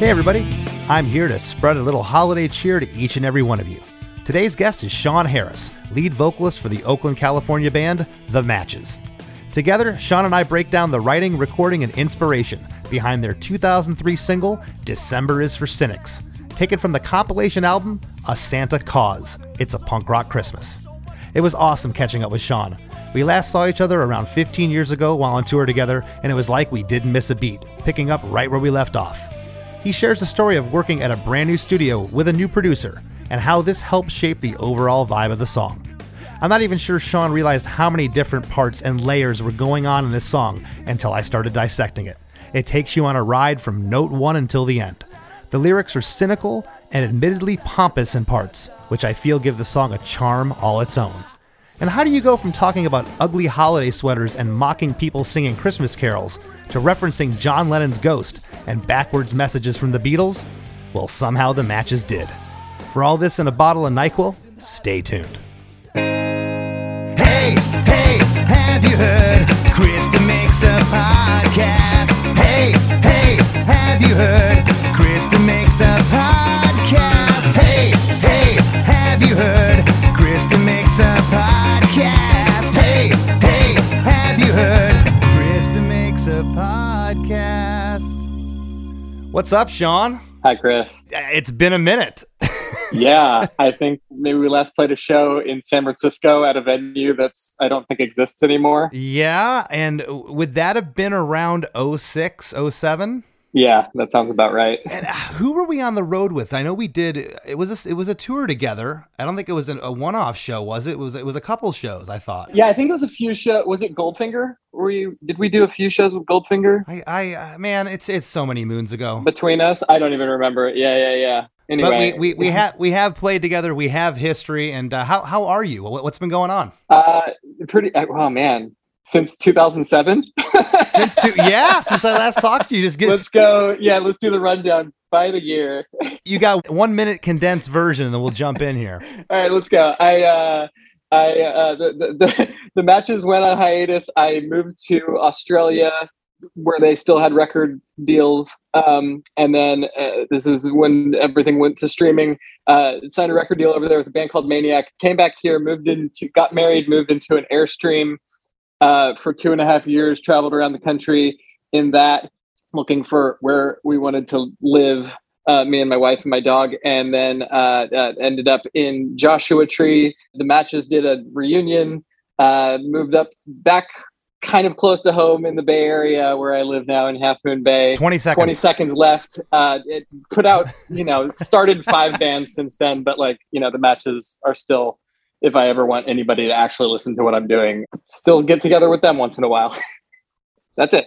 Hey, everybody. I'm here to spread a little holiday cheer to each and every one of you. Today's guest is Sean Harris, lead vocalist for the Oakland, California band, The Matches. Together, Sean and I break down the writing, recording, and inspiration behind their 2003 single, December is for Cynics, taken from the compilation album, A Santa Cause It's a Punk Rock Christmas. It was awesome catching up with Sean. We last saw each other around 15 years ago while on tour together, and it was like we didn't miss a beat, picking up right where we left off. He shares the story of working at a brand new studio with a new producer and how this helped shape the overall vibe of the song. I'm not even sure Sean realized how many different parts and layers were going on in this song until I started dissecting it. It takes you on a ride from note one until the end. The lyrics are cynical and admittedly pompous in parts, which I feel give the song a charm all its own. And how do you go from talking about ugly holiday sweaters and mocking people singing Christmas carols to referencing John Lennon's ghost and backwards messages from the Beatles? Well, somehow the matches did. For all this and a bottle of NyQuil, stay tuned. Hey, hey, have you heard? Chris Demakes a podcast. Hey, hey, have you heard? Chris Demakes a podcast. Hey, hey, have you heard? Chris Demakes a podcast. Hey, hey, have you heard? Krista makes a podcast. What's up, Sean? Hi, Chris. Uh, it's been a minute. Yeah, I think maybe we last played a show in San Francisco at a venue that's I don't think exists anymore. Yeah, and would that have been around 06, 07? Yeah, that sounds about right. And uh, who were we on the road with? I know we did. It was a, it was a tour together. I don't think it was an, a one off show, was it? it? Was it was a couple shows? I thought. Yeah, I think it was a few shows. Was it Goldfinger? Were we? Did we do a few shows with Goldfinger? I, I uh, man, it's it's so many moons ago. Between us, I don't even remember. Yeah, yeah, yeah. Anyway, but we, we, we have we have played together. We have history. And uh, how how are you? What, what's been going on? Uh, pretty. Oh man, since 2007. since two, yeah, since I last talked to you, just get. Let's go. Yeah, let's do the rundown by the year. you got one minute condensed version, and then we'll jump in here. All right, let's go. I uh, I uh, the, the the the matches went on hiatus. I moved to Australia where they still had record deals. Um, and then uh, this is when everything went to streaming. Uh, signed a record deal over there with a band called Maniac. Came back here, moved into, got married, moved into an Airstream uh, for two and a half years. Traveled around the country in that, looking for where we wanted to live. Uh, me and my wife and my dog, and then uh, uh, ended up in Joshua Tree. The matches did a reunion. moved up back kind of close to home in the Bay Area where I live now in Half Moon Bay. 20 seconds. 20 seconds left. Uh, it put out, you know, started five bands since then, but like, you know, the matches are still, if I ever want anybody to actually listen to what I'm doing, still get together with them once in a while. That's it.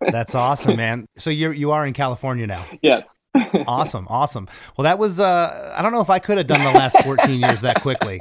That's awesome, man. So you're, you are in California now. Yes. awesome. Awesome. Well, that was, uh, I don't know if I could have done the last 14 years that quickly.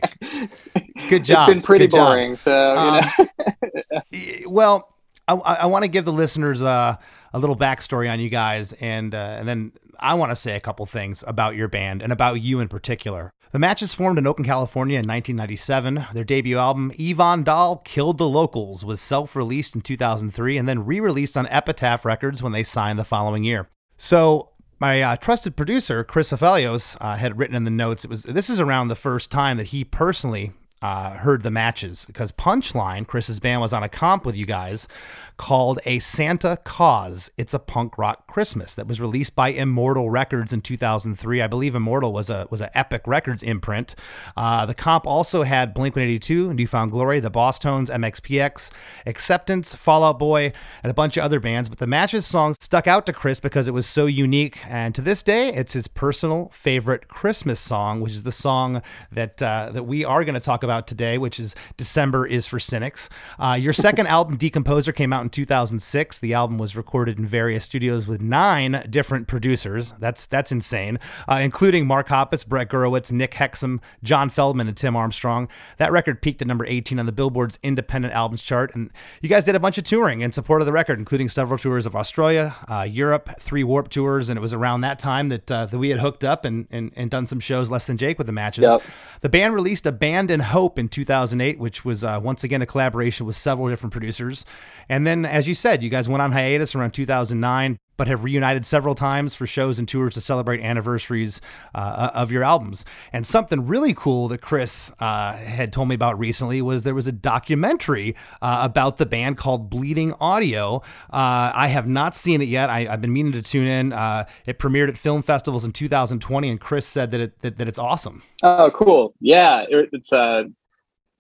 Good job. It's been pretty Good boring. Job. So, um, know. well, I, I want to give the listeners uh, a little backstory on you guys, and uh, and then I want to say a couple things about your band and about you in particular. The Matches formed in Oakland, California in 1997. Their debut album, Yvonne Dahl Killed the Locals, was self released in 2003 and then re released on Epitaph Records when they signed the following year. So, my uh, trusted producer Chris Fafalios uh, had written in the notes. It was this is around the first time that he personally uh, heard the matches because Punchline, Chris's band, was on a comp with you guys called A Santa Cause. It's a punk rock Christmas that was released by Immortal Records in 2003. I believe Immortal was a was an Epic Records imprint. Uh, the comp also had Blink 182, New Found Glory, The Bosstones, MXPX, Acceptance, Fall Out Boy, and a bunch of other bands. But the matches song stuck out to Chris because it was so unique, and to this day, it's his personal favorite Christmas song, which is the song that uh, that we are going to talk about today, which is December is for Cynics. Uh, your second album, Decomposer, came out in 2006. The album was recorded in various studios with nine different producers. That's that's insane, uh, including Mark Hoppus, Brett Gurewitz, Nick Hexum, John Feldmann, and Tim Armstrong. That record peaked at number 18 on the Billboard's Independent Albums chart, and you guys did a bunch of touring in support of the record, including several tours of Australia, uh, Europe, three Warp tours, and it was around that time that uh, that we had hooked up and, and and done some shows less than Jake with the matches. Yep. The band released a Band in Hope in 2008, which was uh, once again a collaboration with several different producers. And then, as you said, you guys went on hiatus around 2009, but have reunited several times for shows and tours to celebrate anniversaries uh, of your albums. And something really cool that Chris uh, had told me about recently was there was a documentary uh, about the band called Bleeding Audio. Uh, I have not seen it yet. I, have been meaning to tune in. Uh, it premiered at film festivals in 2020, and Chris said that it that, that it's awesome. Oh, cool! Yeah, it, it's uh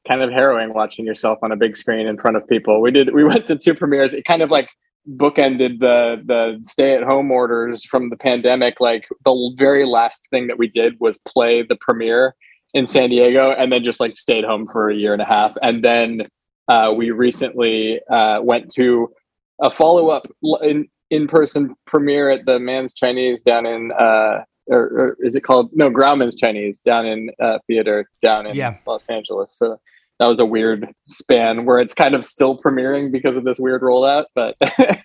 kind of harrowing watching yourself on a big screen in front of people. We did we went to two premieres. It kind of like bookended the the stay at home orders from the pandemic. Like the very last thing that we did was play the premiere in San Diego, and then just like stayed home for a year and a half. And then uh, we recently uh, went to a follow up in in person premiere at the Man's Chinese down in. Uh, or, or, is it called no Grauman's Chinese down in uh, theater down in Yeah. Los Angeles? So that was a weird span where it's kind of still premiering because of this weird rollout. But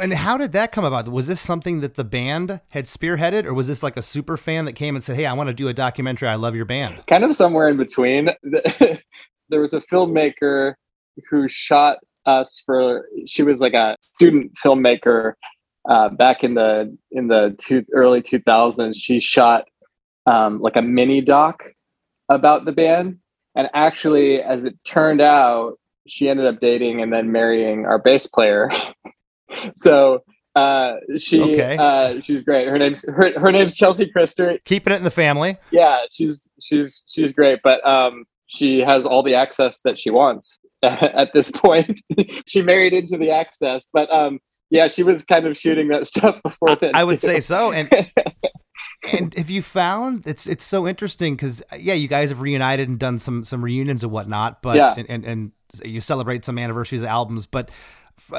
And how did that come about? Was this something that the band had spearheaded, or was this like a super fan that came and said, "Hey, I want to do a documentary. I love your band." kind of somewhere in between. there was a filmmaker who shot us for. She was like a student filmmaker uh, back in the in the two, early two thousands. She shot um, like a mini doc about the band, and actually, as it turned out, she ended up dating and then marrying our bass player. so. Uh, she Okay. uh, she's great. Her name's her, her name's Chelsea Christer Keeping it in the family. yeah she's she's she's great but um she has all the access that she wants at this point she married into the access but um yeah she was kind of shooting that stuff before then I would say so. And and have you found it's it's so interesting because yeah, you guys have reunited and done some some reunions and whatnot, but Yeah. and, and and you celebrate some anniversaries of albums, but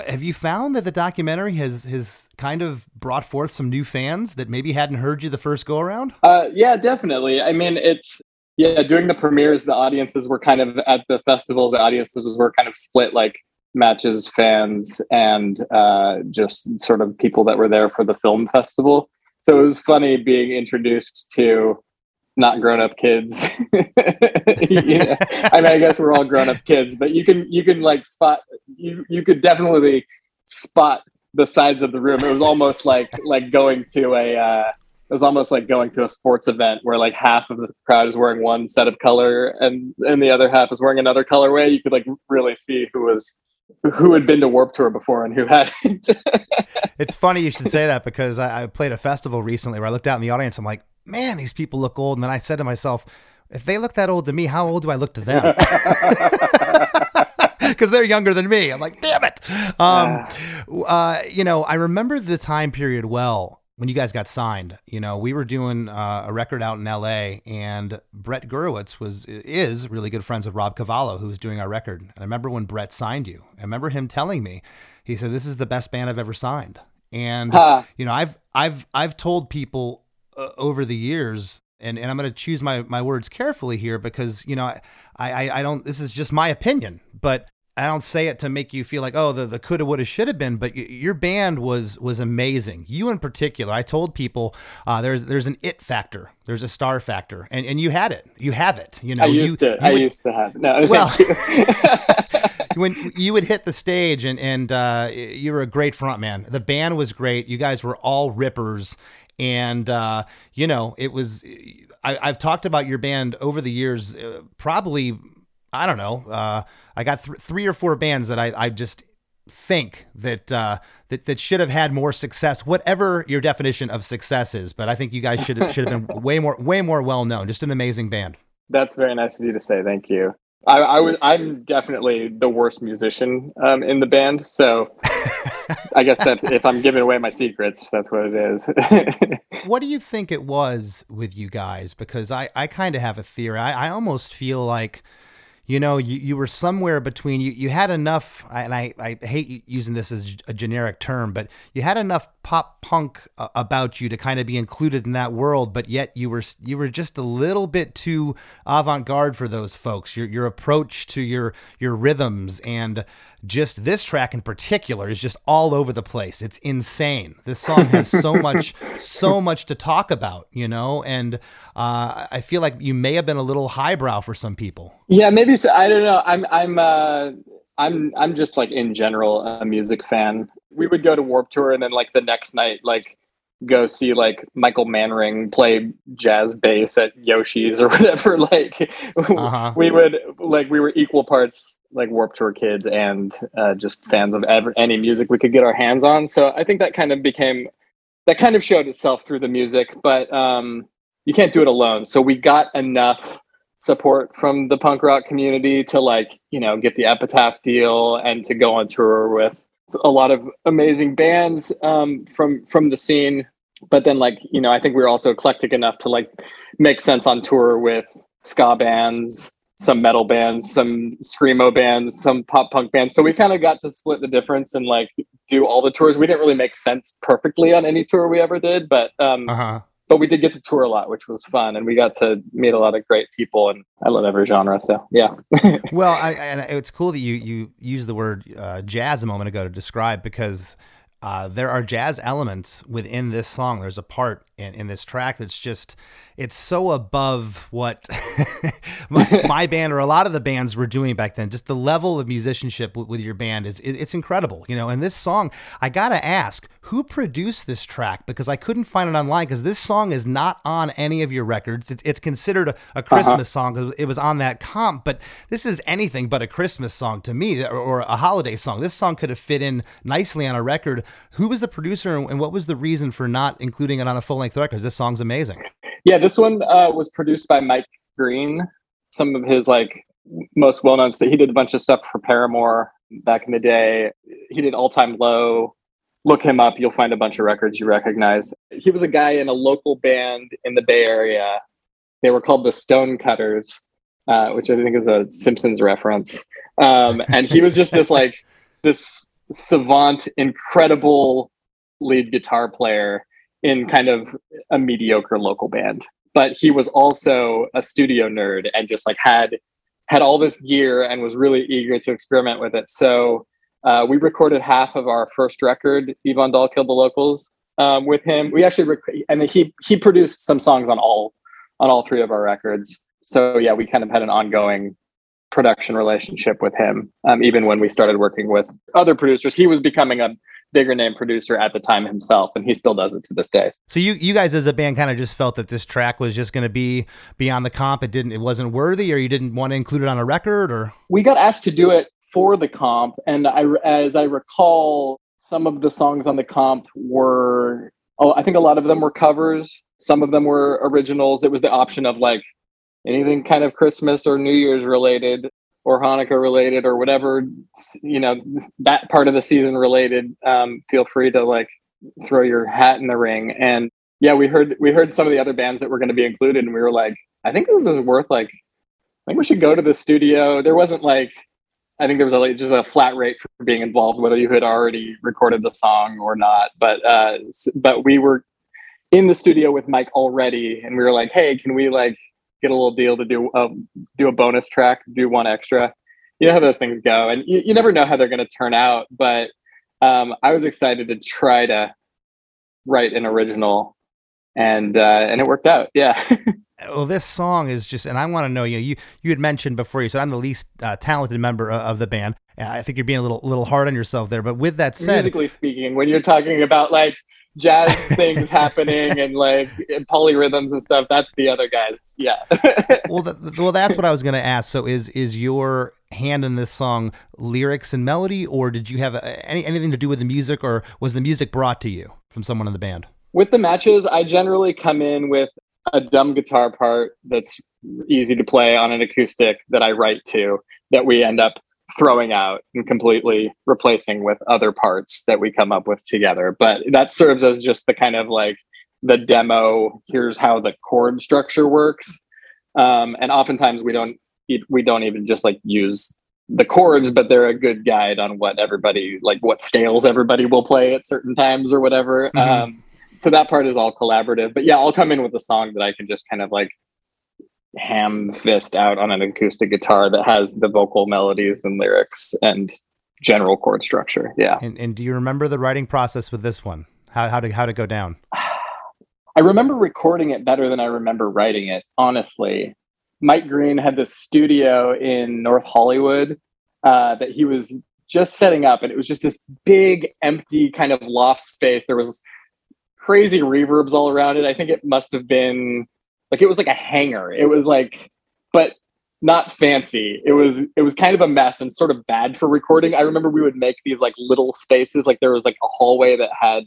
have you found that the documentary has has kind of brought forth some new fans that maybe hadn't heard you the first go around? Uh, yeah, definitely. I mean, it's yeah. During the premieres, the audiences were kind of at the festivals. The audiences were kind of split, like matches fans and uh, just sort of people that were there for the film festival. So it was funny being introduced to not grown up kids. I mean, I guess we're all grown up kids, but you can you can like spot you you could definitely spot the sides of the room. It was almost like like going to a uh, it was almost like going to a sports event where like half of the crowd is wearing one set of color and and the other half is wearing another colorway. You could like really see who was who had been to Warp Tour before and who hadn't. It's funny you should say that because I, I played a festival recently where I looked out in the audience. I'm like, man, these people look old. And then I said to myself, if they look that old to me, how old do I look to them? Because they're younger than me. I'm like, damn it. Um, uh, you know, I remember the time period well when you guys got signed. You know, we were doing uh, a record out in L.A. and Brett Gurewitz was is really good friends with Rob Cavallo, who was doing our record. And I remember when Brett signed you. I remember him telling me, he said, "This is the best band I've ever signed." And Huh. you know, I've I've I've told people uh, over the years, and, and I'm going to choose my my words carefully here because you know I, I I don't. This is just my opinion, but I don't say it to make you feel like oh the the coulda woulda shoulda been. But y- your band was was amazing. You in particular, I told people uh, there's there's an it factor, there's a star factor, and and you had it. You have it. You know, I used you, to. you I would- used to have. No, Well- when you would hit the stage and and uh, you were a great front man. The band was great. You guys were all rippers. and uh, you know, it was. I, I've talked about your band over the years, uh, probably. I don't know. I got th- three or four bands that I, I just think that uh, that that should have had more success, whatever your definition of success is. But I think you guys should have, should have been way more way more well known. Just an amazing band. That's very nice of you to say. Thank you. I, I was I'm definitely the worst musician um, in the band, so I guess that if I'm giving away my secrets, that's what it is. what do you think it was with you guys? Because I I kind of have a theory. I, I almost feel like you know, you, you were somewhere between you, you had enough, and I, I hate using this as a generic term, but you had enough pop punk uh, about you to kind of be included in that world, but yet you were you were just a little bit too avant-garde for those folks. Your your approach to your your rhythms and just this track in particular is just all over the place. It's insane. This song has so much so much to talk about, you know, and uh, I feel like you may have been a little highbrow for some people. Yeah, maybe so. I don't know. I'm I'm uh I'm I'm just like in general a music fan we would go to Warp Tour and then like the next night, like go see like Michael Manring play jazz bass at Yoshi's or whatever. Like uh-huh. we would like we were equal parts like Warped Tour kids and uh, just fans of ever, any music we could get our hands on. So I think that kind of became that kind of showed itself through the music, but um, you can't do it alone. So we got enough support from the punk rock community to like you know get the Epitaph deal and to go on tour with a lot of amazing bands um, from from the scene. But then, like you know, I think we are also eclectic enough to like make sense on tour with ska bands, some metal bands, some screamo bands, some pop punk bands. So we kind of got to split the difference and like do all the tours. We didn't really make sense perfectly on any tour we ever did, but um, uh-huh but we did get to tour a lot, which was fun, and we got to meet a lot of great people. And I love every genre, so yeah. well, I, and it's cool that you you used the word uh, jazz a moment ago to describe because uh, there are jazz elements within this song. There's a part in, in this track that's just it's so above what my, my, band or a lot of the bands were doing back then. Just the level of musicianship with, with your band is it, it's incredible, you know. And this song, I gotta ask, who produced this track? Because I couldn't find it online because this song is not on any of your records. It's, it's considered a, a Christmas uh-huh. song. It was on that comp, but this is anything but a Christmas song to me or, or a holiday song. This song could have fit in nicely on a record. Who was the producer and what was the reason for not including it on a full length record? This song's amazing. Yeah, this one uh, was produced by Mike Green. Some of his like most well known stuff. He did a bunch of stuff for Paramore back in the day. He did All Time Low. Look him up. You'll find a bunch of records you recognize. He was a guy in a local band in the Bay Area. They were called the Stonecutters, uh, which I think is a Simpsons reference. Um, and he was just this like this savant, incredible lead guitar player in kind of a mediocre local band. But he was also a studio nerd and just like had had all this gear and was really eager to experiment with it. So uh, we recorded half of our first record, Yvonne Dahl Killed the Locals, um, with him. We actually rec- and he he produced some songs on all on all three of our records. So yeah, we kind of had an ongoing production relationship with him. Um, even when we started working with other producers, he was becoming a bigger name producer at the time himself, and he still does it to this day. So you you guys as a band kind of just felt that this track was just going to be beyond the comp. It didn't. It wasn't worthy, or you didn't want to include it on a record, or we got asked to do it for the comp, and I as I recall, some of the songs on the comp were. Oh, I think a lot of them were covers. Some of them were originals. It was the option of like anything kind of Christmas or New Year's related or Hanukkah related or whatever, you know, that part of the season related, um, feel free to like throw your hat in the ring. And yeah, we heard we heard some of the other bands that were going to be included, and we were like, I think this is worth like, I think we should go to the studio. There wasn't like, I think there was a, like, just a flat rate for being involved, whether you had already recorded the song or not. But uh, but we were in the studio with Mike already, and we were like, hey, can we like get a little deal to do a, um, do a bonus track, do one extra. You know how those things go, and you, you never know how they're going to turn out. But um, I was excited to try to write an original, and uh, and it worked out. Yeah. well, this song is just, and I want to know, you know, you you had mentioned before you said I'm the least uh, talented member of, of the band. I think you're being a little little hard on yourself there. But with that said, musically speaking, when you're talking about like jazz things happening and like polyrhythms and stuff. That's the other guys. Yeah. well, well, that's what I was going to ask. So, is is your hand in this song lyrics and melody, or did you have any anything to do with the music, or was the music brought to you from someone in the band? With the matches, I generally come in with a dumb guitar part that's easy to play on an acoustic that I write to that we end up throwing out and completely replacing with other parts that we come up with together. But that serves as just the kind of like the demo. Here's how the chord structure works. Um, and oftentimes we don't we don't even just like use the chords, but they're a good guide on what everybody like what scales everybody will play at certain times or whatever. Mm-hmm. Um, so that part is all collaborative. But yeah, I'll come in with a song that I can just kind of like ham fist out on an acoustic guitar that has the vocal melodies and lyrics and general chord structure. Yeah. And, and do you remember the writing process with this one? How how did how to go down? I remember recording it better than I remember writing it. Honestly, Mike Green had this studio in North Hollywood uh, that he was just setting up, and it was just this big, empty kind of loft space. There was crazy reverbs all around it. I think it must have been like it was like a hangar. It was like, but not fancy. It was it was kind of a mess and sort of bad for recording. I remember we would make these like little spaces, like there was like a hallway that had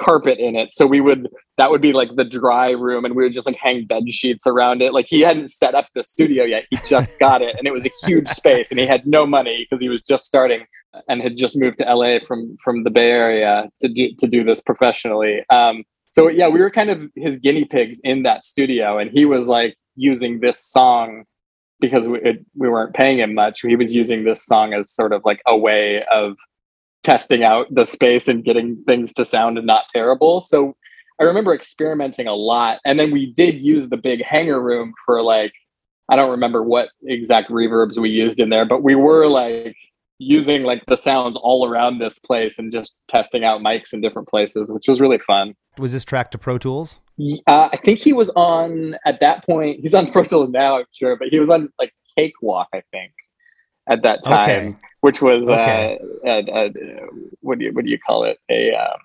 carpet in it. So we would that would be like the dry room and we would just like hang bed sheets around it. Like he hadn't set up the studio yet. He just got it and it was a huge space and he had no money because he was just starting and had just moved to LA from from the Bay Area to do to do this professionally. Um so yeah, we were kind of his guinea pigs in that studio, and he was like using this song because we it, we weren't paying him much. He was using this song as sort of like a way of testing out the space and getting things to sound not terrible. So I remember experimenting a lot, and then we did use the big hangar room for like I don't remember what exact reverbs we used in there, but we were like using like the sounds all around this place and just testing out mics in different places, which was really fun. Was this track to Pro Tools? Uh, I think he was on at that point. He's on Pro Tools now, I'm sure, but he was on like Cakewalk, I think, at that time, okay. which was uh, okay. uh, a, a, what do you what do you call it? A um,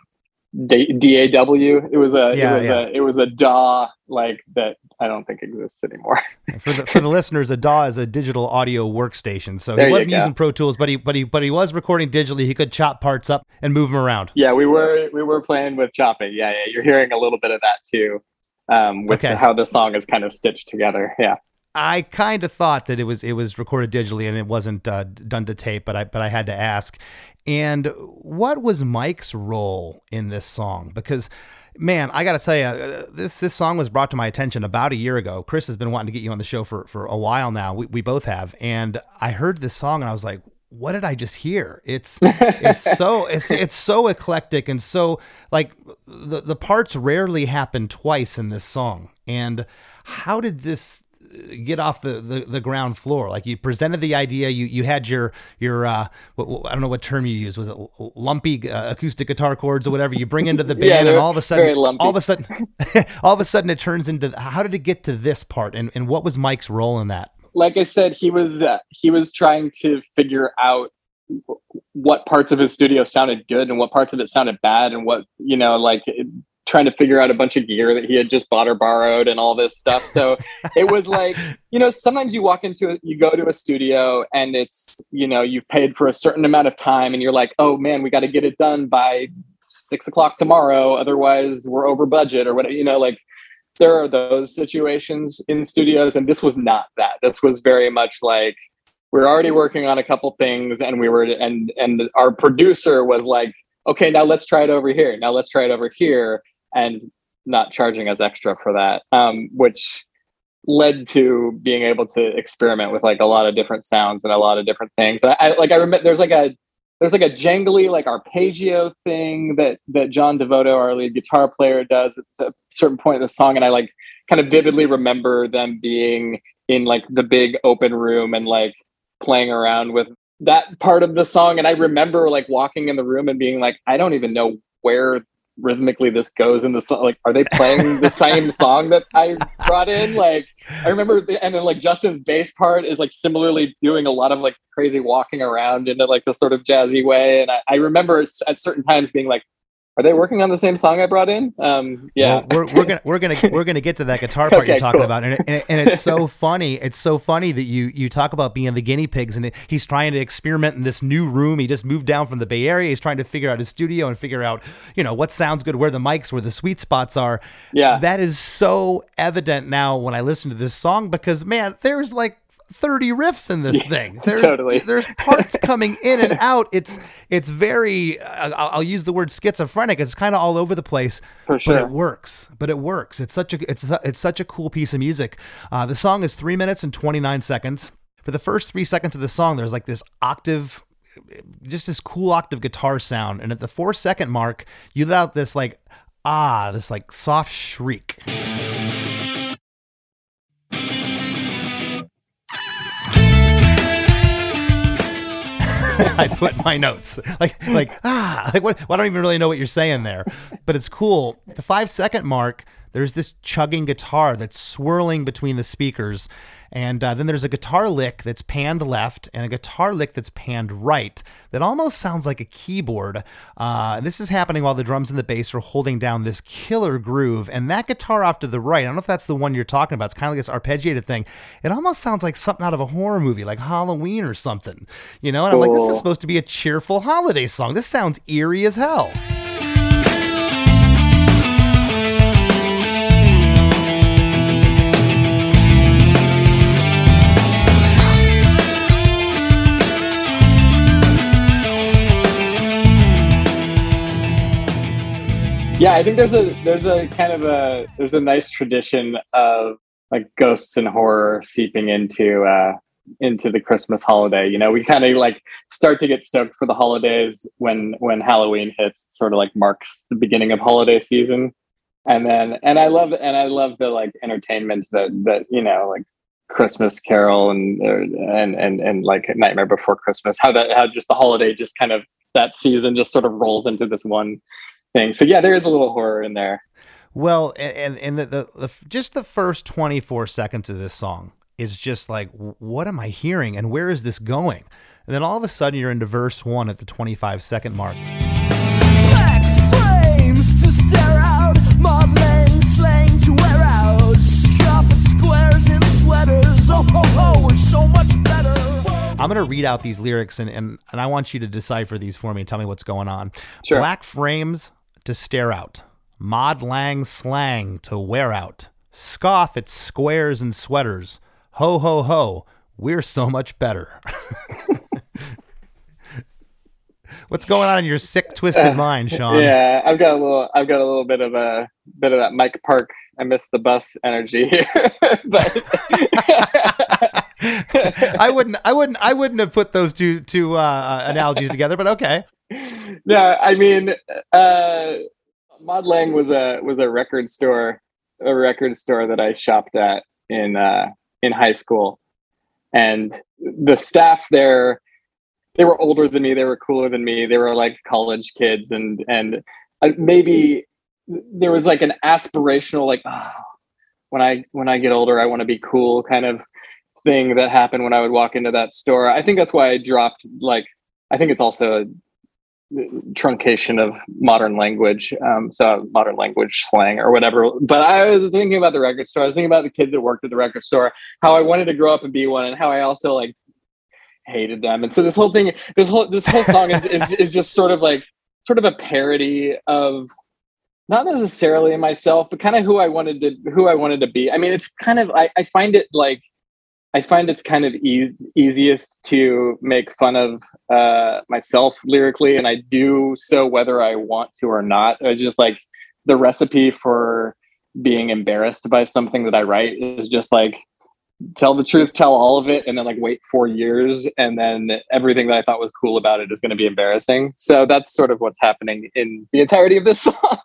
D- DAW. It was a yeah, it was yeah. a it was a DAW like that I don't think exists anymore. for the for the listeners, a DAW is a digital audio workstation. So there he wasn't using Pro Tools, but he but he but he was recording digitally. He could chop parts up and move them around. Yeah, we were we were playing with chopping. Yeah, yeah. You're hearing a little bit of that too, um, with okay. how the song is kind of stitched together. Yeah. I kind of thought that it was it was recorded digitally and it wasn't uh, done to tape, but I but I had to ask. And what was Mike's role in this song? Because man, I got to tell you, uh, this this song was brought to my attention about a year ago. Chris has been wanting to get you on the show for for a while now. We we both have, and I heard this song and I was like, what did I just hear? It's it's so it's it's so eclectic and so like the the parts rarely happen twice in this song. And how did this get off the, the, the, ground floor. Like you presented the idea, you you had your your uh, I don't know what term you used. Was it lumpy uh, acoustic guitar chords or whatever you bring into the band, yeah, and all of a sudden, all of a sudden, all of a sudden, it turns into. How did it get to this part, and and what was Mike's role in that? Like I said, he was uh, he was trying to figure out what parts of his studio sounded good and what parts of it sounded bad, and what you know, like trying to figure out a bunch of gear that he had just bought or borrowed and all this stuff. So it was like, you know, sometimes you walk into it, you go to a studio and it's, you know, you've paid for a certain amount of time and you're like, oh man, we got to get it done by six o'clock tomorrow. Otherwise we're over budget or whatever, you know, like there are those situations in studios. And this was not that. This was very much like, we we're already working on a couple things and we were, and, and our producer was like, okay, now let's try it over here. Now let's try it over here and not charging us extra for that, um, which led to being able to experiment with like a lot of different sounds and a lot of different things. I, I like I remember there's like a there's like a jangly like arpeggio thing that that John Devoto, our lead guitar player, does at a certain point in the song, and I like kind of vividly remember them being in like the big open room and like playing around with that part of the song. And I remember like walking in the room and being like, I don't even know where rhythmically this goes in the song like are they playing the same song that i brought in? Like i remember the, and then like justin's bass part is like similarly doing a lot of like crazy walking around in like the sort of jazzy way. And i, I remember at certain times being like are they working on the same song I brought in? Um, yeah, well, we're, we're gonna we're gonna we're gonna get to that guitar part Okay, you're talking cool. about, and, it, and, it- and it's so funny. It's so funny that you you talk about being the guinea pigs, and it, he's trying to experiment in this new room. He just moved down from the Bay Area. He's trying to figure out his studio and figure out you know what sounds good, where the mics, where the sweet spots are. Yeah. that is so evident now when I listen to this song because man, there's like. 30 riffs in this thing. There's totally. there's parts coming in and out. It's it's very uh, I'll, use the word schizophrenic. It's kind of all over the place, For but it works. But it works. It's such a it's it's such a cool piece of music. Uh, the song is three minutes and twenty nine seconds. For the first three seconds of the song, there's like this octave, just this cool octave guitar sound, and at the four second mark, you let out this like ah, this like soft shriek. I put my notes. Like like ah like what well, I don't even really know what you're saying there. But it's cool. The five second mark, there's this chugging guitar that's swirling between the speakers. And uh, then there's a guitar lick that's panned left and a guitar lick that's panned right that almost sounds like a keyboard. Uh, this is happening while the drums and the bass are holding down this killer groove. And that guitar off to the right, I don't know if that's the one you're talking about. It's kind of like this arpeggiated thing. It almost sounds like something out of a horror movie, like Halloween or something. You know? And I'm like, this is supposed to be a cheerful holiday song. This sounds eerie as hell. Yeah, I think there's a there's a kind of a there's a nice tradition of like ghosts and horror seeping into uh into the Christmas holiday. You know, we kind of like start to get stoked for the holidays when when Halloween hits, sort of like marks the beginning of holiday season. And then and I love and I love the like entertainment that that you know like Christmas Carol and and and and like Nightmare Before Christmas. How that how just the holiday just kind of that season just sort of rolls into this one thing. So yeah, there is a little horror in there. Well, and and the, the, the just the first 24 seconds of this song is just like, what am I hearing, and where is this going? And then all of a sudden, you're into verse one at the 25 second mark. Black flames to stare out, Mod Lang slang to wear out, scuff squares in sweaters. Oh ho ho, we're so much better. I'm going to read out these lyrics, and, and and I want you to decipher these for me and tell me what's going on. Sure. Black frames to stare out, mod lang slang to wear out, scoff at squares and sweaters. Ho ho ho, we're so much better. What's going on in your sick, twisted mind, Sean? Yeah, I've got a little I've got a little bit of a bit of that Mike Park I missed the bus energy but I wouldn't, I wouldn't, I wouldn't have put those two two uh, analogies together, but okay. Yeah, I mean uh Mod Lang was a was a record store a record store that I shopped at in uh in high school. And the staff there they were older than me, they were cooler than me. They were like college kids and and uh, maybe there was like an aspirational like oh, when I when I get older I want to be cool kind of thing that happened when I would walk into that store. I think that's why I dropped like I think it's also truncation of modern language, um, so modern language slang or whatever. But I was thinking about the record store. I was thinking about the kids that worked at the record store, how I wanted to grow up and be one, and how I also like hated them. And so this whole thing, this whole this whole song is is, is just sort of like sort of a parody of not necessarily myself, but kind of who I wanted to who I wanted to be. I mean, it's kind of I, I find it like I find it's kind of eas easiest to make fun of uh, myself lyrically, and I do so whether I want to or not. I just like the recipe for being embarrassed by something that I write is just like tell the truth, tell all of it, and then like wait four years, and then everything that I thought was cool about it is going to be embarrassing. So that's sort of what's happening in the entirety of this song.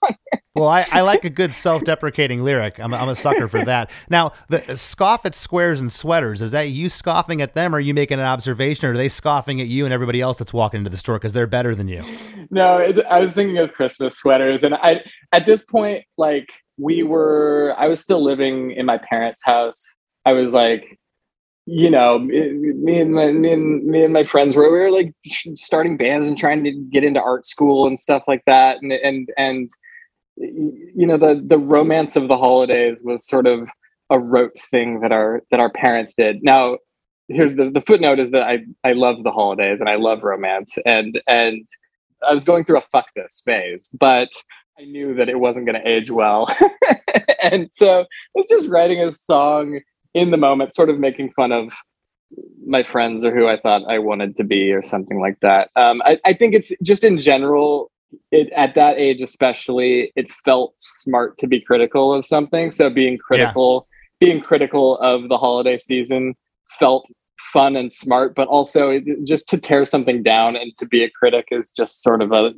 Well, I, I like a good self-deprecating lyric. I'm, a- I'm a sucker for that. Now, the uh, scoff at squares and sweaters is that you scoffing at them, or are you making an observation, or are they scoffing at you and everybody else that's walking into the store because they're better than you? no, it, I was thinking of Christmas sweaters, and I at this point, like we were, I was still living in my parents' house. I was like you know, me and my me and, my friends were we were like starting bands and trying to get into art school and stuff like that, and and and you know the the romance of the holidays was sort of a rote thing that our that our parents did. Now, here's the, the footnote is that I I love the holidays and I love romance. And and I was going through a fuck this phase, but I knew that it wasn't going to age well, and so it's just writing a song in the moment, sort of making fun of my friends or who I thought I wanted to be or something like that. Um, I, I think it's just in general, it at that age especially, it felt smart to be critical of something. So being critical, yeah. being critical of the holiday season felt fun and smart, but also it, just to tear something down and to be a critic is just sort of a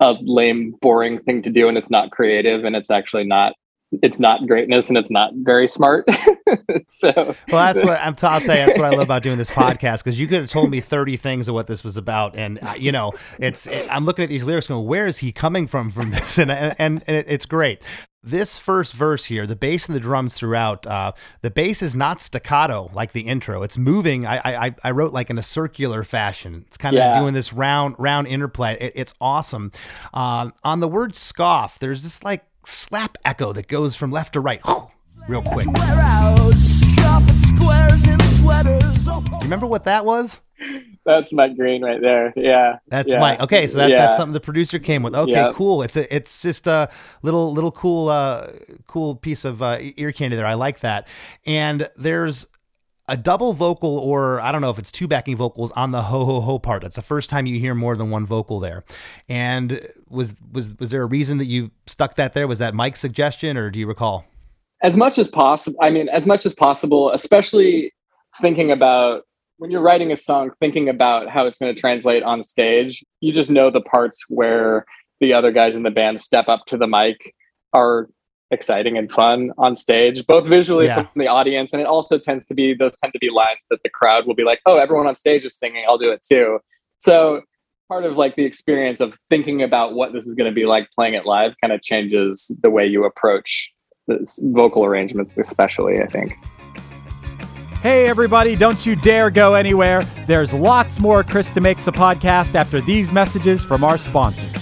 a lame, boring thing to do, and it's not creative, and it's actually not it's not greatness and it's not very smart. so, well, that's what I'm. T- I'll tell you, that's what I love about doing this podcast because you could have told me 30 things of what this was about, and uh, you know, it's. It, I'm looking at these lyrics, going, "Where is he coming from from this?" And and, and it, it's great. This first verse here, the bass and the drums throughout, uh, the bass is not staccato like the intro. It's moving. I I, I wrote like in a circular fashion. It's kind of yeah. doing this round round interplay. It, it's awesome. Uh, on the word scoff, there's this like slap echo that goes from left to right real quick. Remember what that was? That's Mike Green right there. Yeah. That's yeah. Mike. Okay, so that's, yeah. that's something the producer came with. Okay, yep. cool. It's a it's just a little little cool uh cool piece of uh, ear candy there. I like that. And there's a double vocal or I don't know if it's two backing vocals on the ho ho ho part. That's the first time you hear more than one vocal there. And was was was there a reason that you stuck that there? Was that Mike's suggestion or do you recall? As much as possible. I mean, as much as possible, especially thinking about when you're writing a song, thinking about how it's going to translate on stage. You just know the parts where the other guys in the band step up to the mic are exciting and fun on stage, both visually yeah. from the audience, and it also tends to be those tend to be lines that the crowd will be like, "Oh, everyone on stage is singing, I'll do it too." So part of like the experience of thinking about what this is going to be like playing it live kind of changes the way you approach the vocal arrangements, especially. I think. Hey, everybody, don't you dare go anywhere. There's lots more Chris Demakes a Podcast after these messages from our sponsors.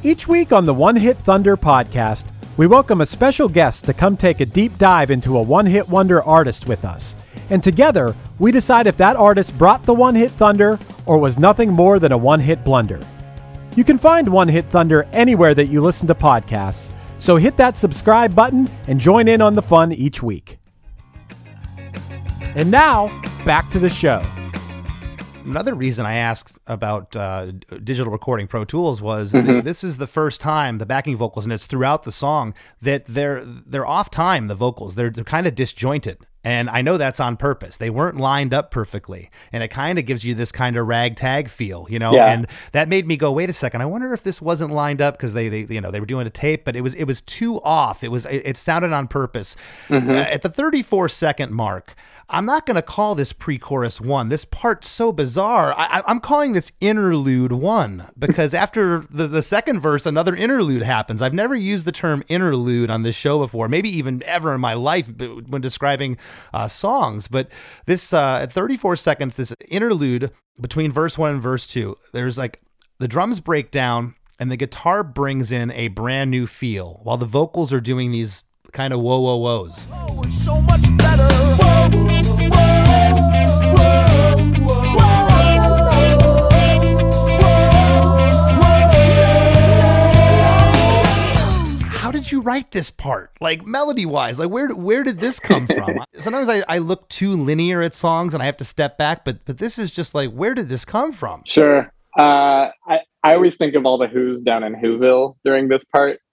Each week on the One Hit Thunder podcast, we welcome a special guest to come take a deep dive into a one hit wonder artist with us. And together, we decide if that artist brought the one hit thunder or was nothing more than a one hit blunder. You can find One Hit Thunder anywhere that you listen to podcasts, so hit that subscribe button and join in on the fun each week. And now, back to the show another reason I asked about uh, digital recording Pro Tools was mm-hmm. th- this is the first time the backing vocals, and it's throughout the song that they're they're off time. The vocals they're they're kind of disjointed, and I know that's on purpose. They weren't lined up perfectly, and it kind of gives you this kind of ragtag feel, you know. Yeah. And that made me go, wait a second. I wonder if this wasn't lined up because they, they, you know, they were doing a tape, but it was it was too off. It was it, it sounded on purpose. Mm-hmm. Uh, at the 34 second mark, I'm not going to call this pre-chorus one. This part's so bizarre. I, am calling this interlude one because after the, the second verse, another interlude happens. I've never used the term interlude on this show before, maybe even ever in my life when describing uh, songs. But this uh, at 34 seconds, this interlude between verse one and verse two, there's like the drums break down and the guitar brings in a brand new feel while the vocals are doing these kind of whoa whoa whoas. Oh, so How did you write this part? Like melody wise, like where where did this come from? Sometimes I, I look too linear at songs and I have to step back, but but this is just like where did this come from? Sure. Uh, I I always think of all the Who's down in Whoville during this part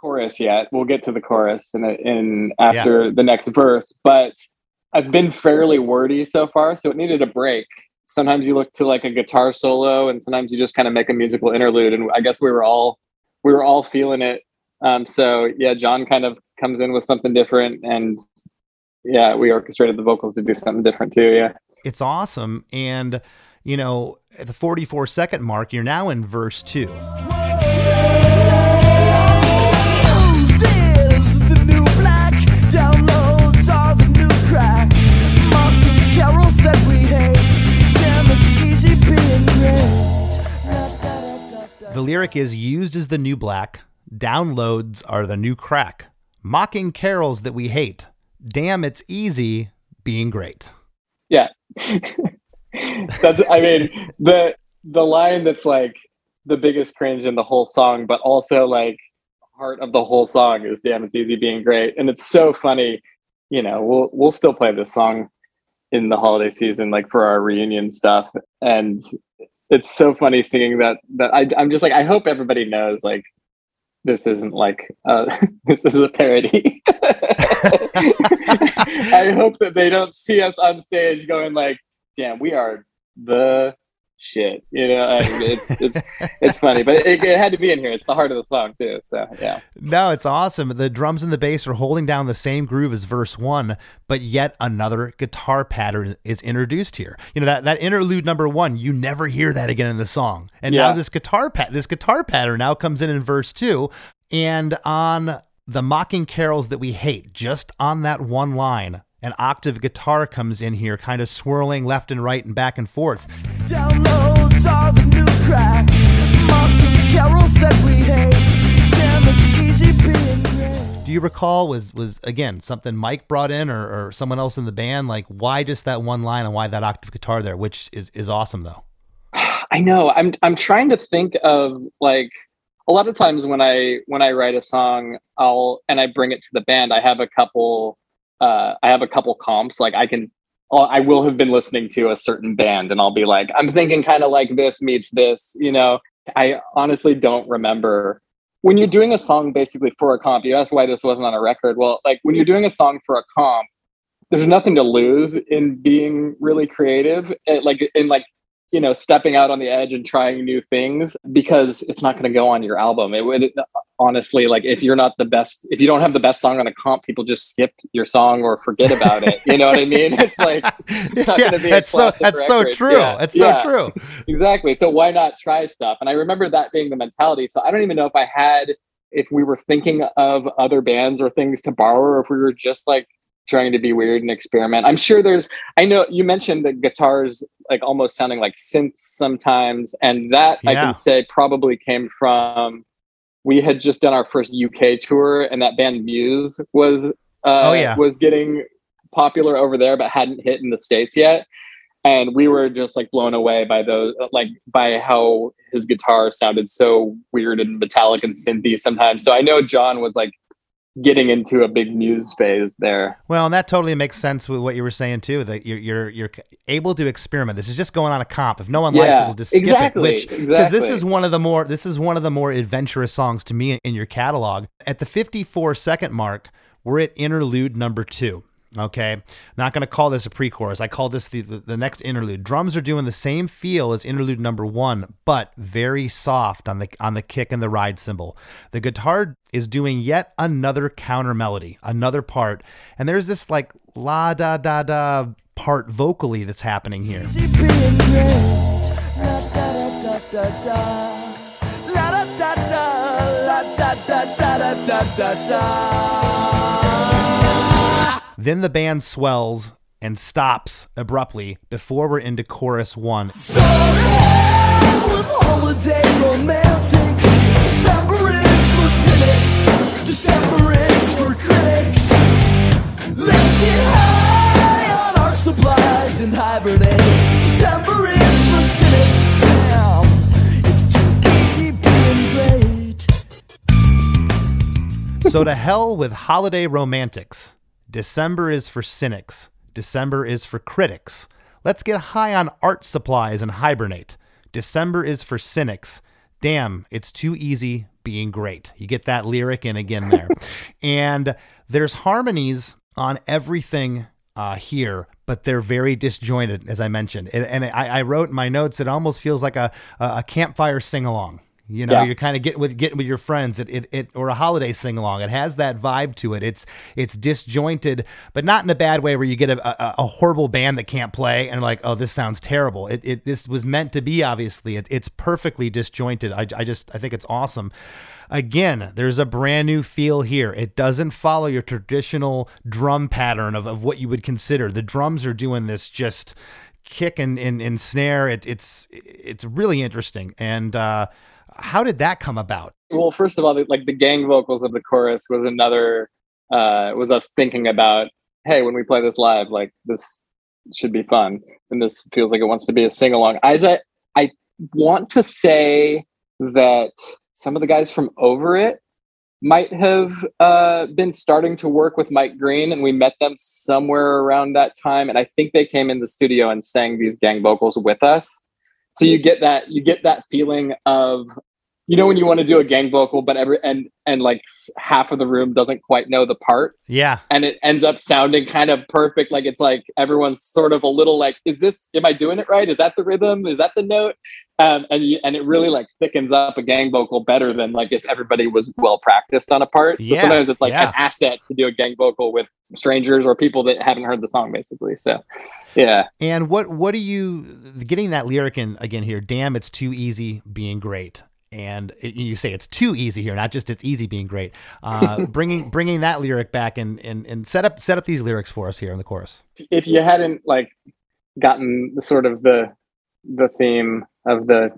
chorus yet. We'll get to the chorus in in after the next verse, but I've been fairly wordy so far, so it needed a break. Sometimes you look to like a guitar solo, and sometimes you just kind of make a musical interlude. And I guess we were all we were all feeling it. Um, so yeah, John kind of comes in with something different, and yeah, we orchestrated the vocals to do something different too. Yeah. It's awesome. And, you know, at the 44 second mark, you're now in verse two. Is The lyric is used as the new black, downloads are the new crack, mocking carols that we hate. Damn, it's easy being great. Yeah. that's I mean, the the line that's like the biggest cringe in the whole song, but also like heart of the whole song is damn it's easy being great. And it's so funny, you know, we'll we'll still play this song in the holiday season, like for our reunion stuff. And it's so funny singing that that I I'm just like I hope everybody knows like this isn't like uh this is a parody. I hope that they don't see us on stage going like, "Damn, we are the shit." You know, I mean, it's it's it's funny, but it, it had to be in here. It's the heart of the song too. So yeah, No, it's awesome. The drums and the bass are holding down the same groove as verse one, but yet another guitar pattern is introduced here. You know that that interlude number one, you never hear that again in the song, and now this guitar pat this guitar pattern now comes in in verse two, and on the mocking carols that we hate, just on that one line. An octave guitar comes in here, kind of swirling left and right and back and forth. Downloads are the new crack. Mocking carols that we hate. Damn, it's easy being great. Do you recall was was again something Mike brought in or, or someone else in the band? Like why just that one line and why that octave guitar there, which is is awesome though. I know. I'm I'm trying to think of like a lot of times when I when I write a song, I'll and I bring it to the band. I have a couple. Uh, I have a couple comps. Like I can. I'll- I will have been listening to a certain band, and I'll be like, I'm thinking kind of like this meets this. You know, I honestly don't remember when you're doing a song basically for a comp. You asked why this wasn't on a record. Well, like when you're doing a song for a comp, there's nothing to lose in being really creative. eh, Like in like you know stepping out on the edge and trying new things because it's not going to go on your album. It would honestly like if you're not the best if you don't have the best song on a comp people just skip your song or forget about it. You know what i mean? It's like it's not yeah, gonna be a that's so that's so true. Yeah, That's yeah, so true. exactly. So why not try stuff? And i remember that being the mentality. So i don't even know if i had if we were thinking of other bands or things to borrow or if we were just like trying to be weird and experiment. I'm sure there's i know you mentioned the guitars like almost sounding like synths sometimes and that i can say probably came from we had just done our first uk tour and that band muse was uh Oh, yeah. was getting popular over there but hadn't hit in the states yet. And we were just like blown away by those like by how his guitar sounded so weird and metallic and synthy sometimes. So i know john was like getting into a big muse phase there Well, and that totally makes sense with what you were saying too. That you're you're you're able to experiment. This is just going on a comp. If no one likes it, we'll just skip exactly, it. Which because this is one of the more this is one of the more adventurous songs to me in your catalog. At the 54 second mark, we're at interlude number two. Okay, not going to call this a pre-chorus. I call this the, the the next interlude. Drums are doing the same feel as interlude number one, but very soft on the on the kick and the ride cymbal. The guitar is doing yet another counter melody, another part, and there's this like la da da da part vocally that's happening here. Then the band swells and stops abruptly before we're into chorus one. So hell with holiday romantics. December is for cynics. December is for critics. Let's get high on our supplies and hibernate. December is for cynics. Damn, it's too easy being great. So to hell with holiday romantics. December is for cynics. December is for critics. Let's get high on art supplies and hibernate. December is for cynics. Damn, it's too easy being great. You get that lyric in again there. and there's harmonies on everything uh, here, but they're very disjointed, as I mentioned. And, and I, I, wrote in my notes, it almost feels like a, a campfire sing along. You know, yeah. you're kind of getting with getting with your friends, it, it, it or a holiday sing along. It has that vibe to it. It's it's disjointed, but not in a bad way where you get a, a, a horrible band that can't play and like, oh, this sounds terrible. It, it this was meant to be. Obviously, it, it's perfectly disjointed. I, I just I think it's awesome. Again, there's a brand new feel here. It doesn't follow your traditional drum pattern of, of what you would consider. The drums are doing this just kick and, and, and snare. It, it's it's really interesting. And uh, how did that come about? Well, first of all, like the gang vocals of the chorus was another uh, was us thinking about, hey, when we play this live, like this should be fun, and this feels like it wants to be a sing along. As I I want to say that some of the guys from Over It might have uh, been starting to work with Mike Green, and we met them somewhere around that time. And I think they came in the studio and sang these gang vocals with us. So you get that you get that feeling of you know when you want to do a gang vocal but every and and like half of the room doesn't quite know the part? Yeah. And it ends up sounding kind of perfect like it's like everyone's sort of a little like is this am i doing it right? Is that the rhythm? Is that the note? Um, and you, and it really like thickens up a gang vocal better than like if everybody was well practiced on a part. So yeah, sometimes it's like yeah. an asset to do a gang vocal with strangers or people that haven't heard the song basically so yeah. And what what are you getting that lyric in again here damn it's too easy being great and you say it's too easy here, not just it's easy being great. Uh, bringing bringing that lyric back and, and and set up set up these lyrics for us here in the chorus. If you hadn't like gotten the sort of the the theme of the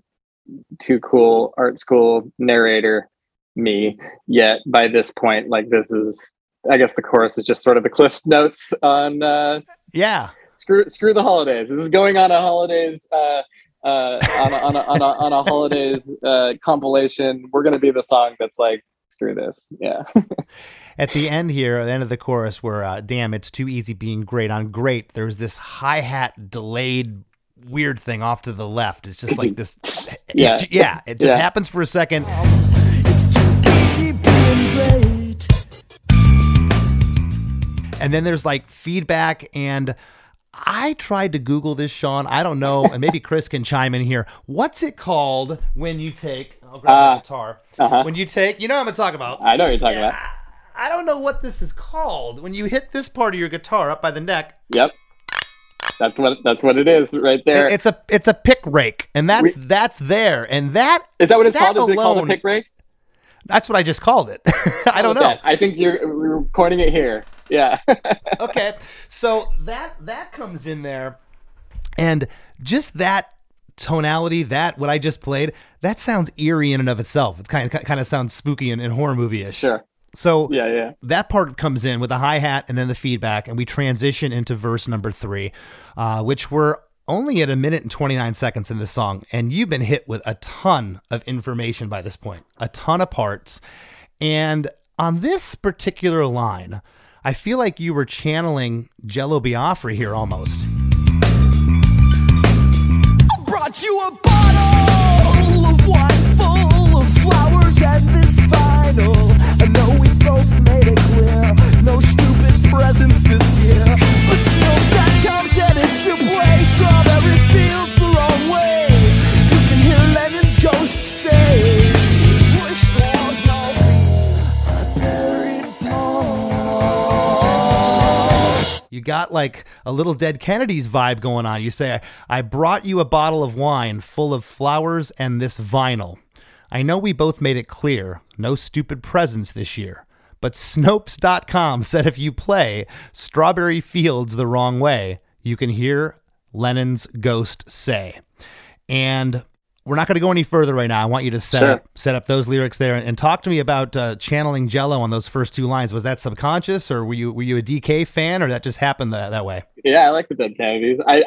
too cool art school narrator me yet by this point, like this is I guess the chorus is just sort of the Cliff's notes on uh, yeah screw screw the holidays. This is going on a holidays. Uh, uh, on, a, on, a, on, a, on a holidays uh, compilation. We're going to be the song that's like, screw this. Yeah. at the end here, at the end of the chorus, where uh, damn, it's too easy being great. On great, there's this hi hat delayed weird thing off to the left. It's just like this. yeah, it, yeah, it just yeah. happens for a second. And then there's like feedback and I tried to Google this, Sean. I don't know, and maybe Chris can chime in here. What's it called when you take? I'll grab uh, my guitar. Uh-huh. When you take, you know what I'm gonna talk about. I know what you're talking yeah, about. I don't know what this is called. When you hit this part of your guitar up by the neck. Yep. That's what that's what it is right there. It's a it's a pick rake, and that's we, that's there, and that is that what it's called? Is it called a pick rake? That's what I just called it. I don't know. I think you're recording it here. Yeah. okay. So that that comes in there and just that tonality, that what I just played, that sounds eerie in and of itself. It kind of kind of sounds spooky and, and horror movie-ish. Sure. So yeah, yeah. That part comes in with the hi hat and then the feedback, and we transition into verse number three, uh, which we're only at a minute and 29 seconds in this song, and you've been hit with a ton of information by this point, a ton of parts. And on this particular line, I feel like you were channeling Jello Biafra here almost. I brought you a bottle of wine full of flowers this. I know we both made it clear, no stupid presents this year. But You got like a little Dead Kennedys vibe going on. You say, I brought you a bottle of wine full of flowers and this vinyl. I know we both made it clear no stupid presents this year. But Snopes.com said if you play Strawberry Fields the wrong way, you can hear Lennon's ghost say. And we're not going to go any further right now. I want you to set sure. up set up those lyrics there and, and talk to me about uh, channeling Jello on those first two lines. Was that subconscious, or were you were you a DK fan, or that just happened that, that way? Yeah, I like the Dead Kennedys. I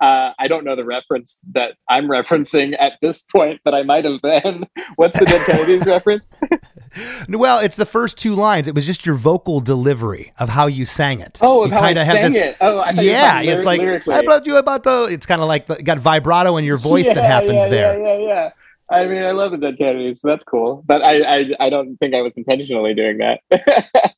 I uh, I don't know the reference that I'm referencing at this point, but I might have been. What's the Dead Kennedys reference? Well, it's the first two lines. It was just your vocal delivery of how you sang it. Oh, of you how I sang this- it. Oh, I thought you were yeah, it's like lyrically. I brought you about the. It's kind of like the, got vibrato in your voice that happens yeah, there. Yeah, yeah, yeah. I mean, I love the Dead Kennedys, so that's cool. But I, I, I don't think I was intentionally doing that.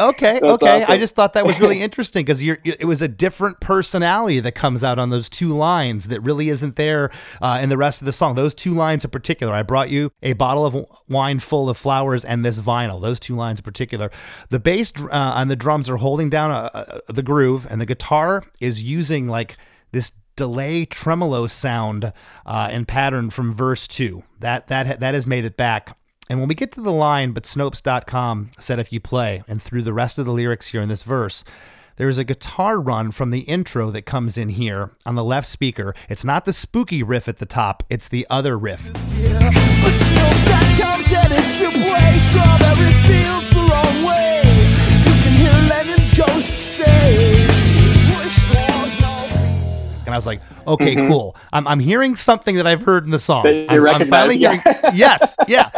Okay, That's okay. I just thought that was really interesting because you're. you- It was a different personality that comes out on those two lines that really isn't there uh, in the rest of the song. Those two lines in particular. I brought you a bottle of wine full of flowers and this vinyl. Those two lines in particular. The bass uh, and the drums are holding down uh, uh, the groove, and the guitar is using like this delay tremolo sound uh, and pattern from verse two. That that that has made it back. And when we get to the line, but Snopes.com said if you play, and through the rest of the lyrics here in this verse, there's a guitar run from the intro that comes in here on the left speaker. It's not the spooky riff at the top, it's the other riff. And I was like, okay, cool. I'm, I'm hearing something that I've heard in the song. I'm, I'm finally yeah. hearing. yes, yeah.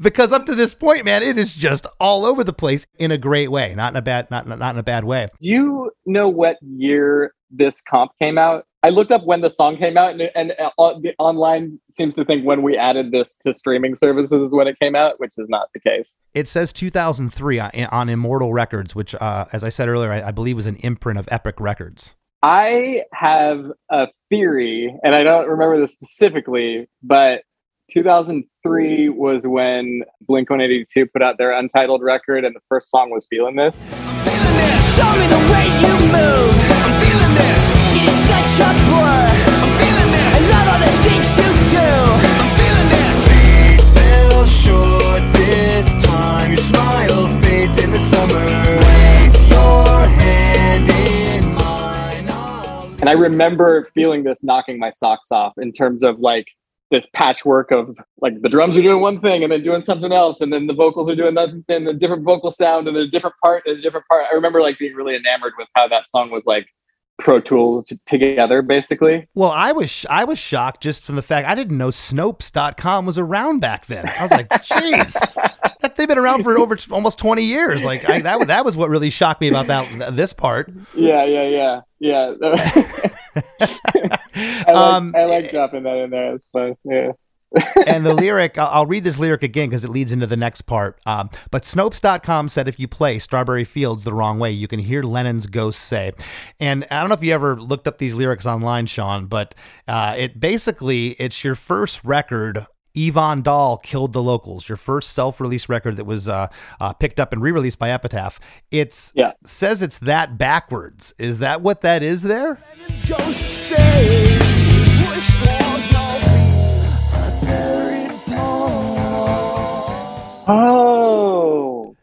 Because up to this point, man, it is just all over the place in a great way, not in a bad, not not in a bad way. Do you know what year this comp came out? I looked up when the song came out, and, and uh, the online seems to think when we added this to streaming services is when it came out, which is not the case. It says 2003 on, on Immortal Records, which, uh, as I said earlier, I, I believe was an imprint of Epic Records. I have a theory, and I don't remember this specifically, but 2003 was when Blink 182 put out their untitled record, and the first song was Feeling This. feeling it. And I remember feeling this knocking my socks off in terms of like this patchwork of like the drums are doing one thing and then doing something else, and then the vocals are doing that and a different vocal sound and a different part and a different part. I remember like being really enamored with how that song was like Pro Tools t- together, basically. Well, I was sh- I was shocked just from the fact I didn't know Snopes.com was around back then. I was like, jeez, that they've been around for over t- almost 20 years. Like I, that, was- that was what really shocked me about that th- this part. Yeah, yeah, yeah, yeah. I like, Um, I like dropping that in there. It's fun. Yeah. And the lyric, I'll, I'll read this lyric again because it leads into the next part. Um, but Snopes.com said if you play Strawberry Fields the wrong way, you can hear Lennon's ghost say. And I don't know if you ever looked up these lyrics online, Sean, but uh, it basically it's your first record. Yvonne Dahl killed the locals. Your first self-release record that was uh, uh, picked up and re-released by Epitaph. It's Yeah. says it's that backwards. Is that what that is there? Oh.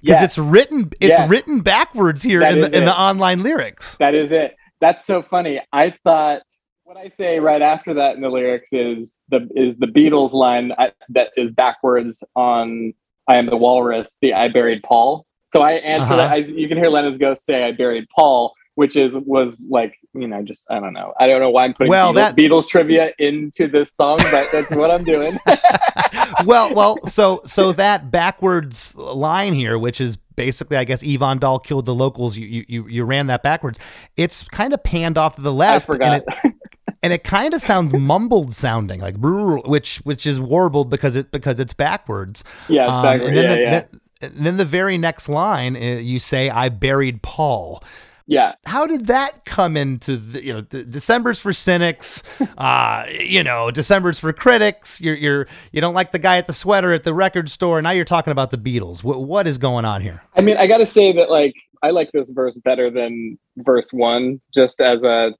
Because it's written it's Yes. written backwards here That in the is in the online lyrics. That is it. That's so funny. I thought what I say right after that in the lyrics is the is the Beatles line I, that is backwards on "I am the Walrus." The "I buried Paul." So I answer. Uh-huh. I, you can hear Lennon's ghost say "I buried Paul," which is was like you know just I don't know. I don't know why I'm putting Well, Beatles, that- Beatles trivia into this song, but that's what I'm doing. well, well, so so that backwards line here, which is basically, I guess, Yvonne Dahl killed the locals. You you you, you ran that backwards. It's kind of panned off to the I left, forgot. and it and it kind of sounds mumbled sounding, like which which is warbled because it because it's backwards. Yeah, it's Um, backward. And then Yeah, the, yeah. And then the very next line, uh, you say, "I buried Paul." Yeah. how did that come into the, you know the, December's for cynics, uh, you know December's for critics. You're you're you don't like the guy at the sweater at the record store. Now you're talking about the Beatles. What what is going on here? I mean, I got to say that like I like this verse better than verse one, just as a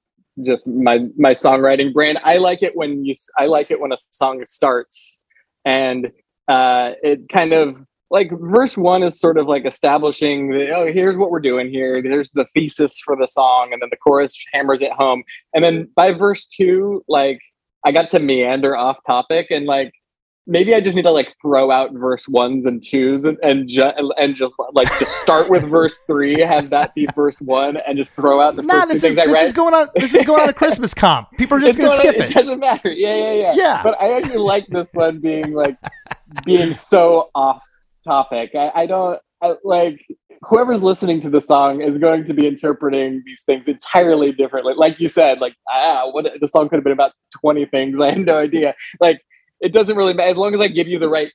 just my my songwriting brain. I like it when you I like it when a song starts and uh, it kind of like verse one is sort of like establishing the, oh here's what we're doing here here's the thesis for the song and then the chorus hammers it home and then by verse two like i got to meander off topic and like maybe I just need to like throw out verse ones and twos and and, ju- and just like just start with verse three, have that be verse one, and just throw out the Nah, first two this is things I this read. is going on. This is going on a Christmas comp. People are just It's gonna going on- skip It it. doesn't matter. Yeah, yeah, yeah. Yeah. But I actually like this one being like being so off topic. I, I don't I, like whoever's listening to the song is going to be interpreting these things entirely differently. Like you said, like ah, what the song could have been about twenty things. I had no idea. Like it doesn't really matter as long as I give you the right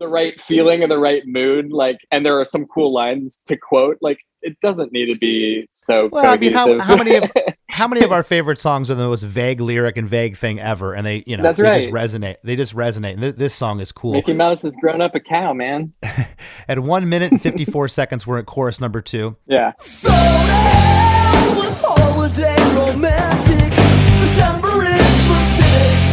the right feeling and the right mood. Like, and there are some cool lines to quote. Like it doesn't need to be so. Well, I mean, how, how many of how many of our favorite songs are the most vague lyric and vague thing ever, and they you know That's they just resonate. They just resonate. Th- this song is cool. Mickey Mouse has grown up a cow, man. At one minute and fifty four seconds, we're at chorus number two. Yeah. So to with holiday romantics. December is for cynics.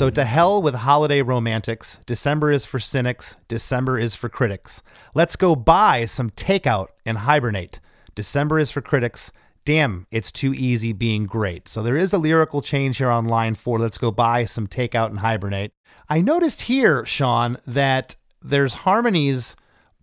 So to hell with holiday romantics. December is for cynics. December is for critics. Let's go buy some takeout and hibernate. December is for critics. Damn, it's too easy being great. So there is a lyrical change here on line four. Let's go buy some takeout and hibernate. I noticed here, Sean, that there's harmonies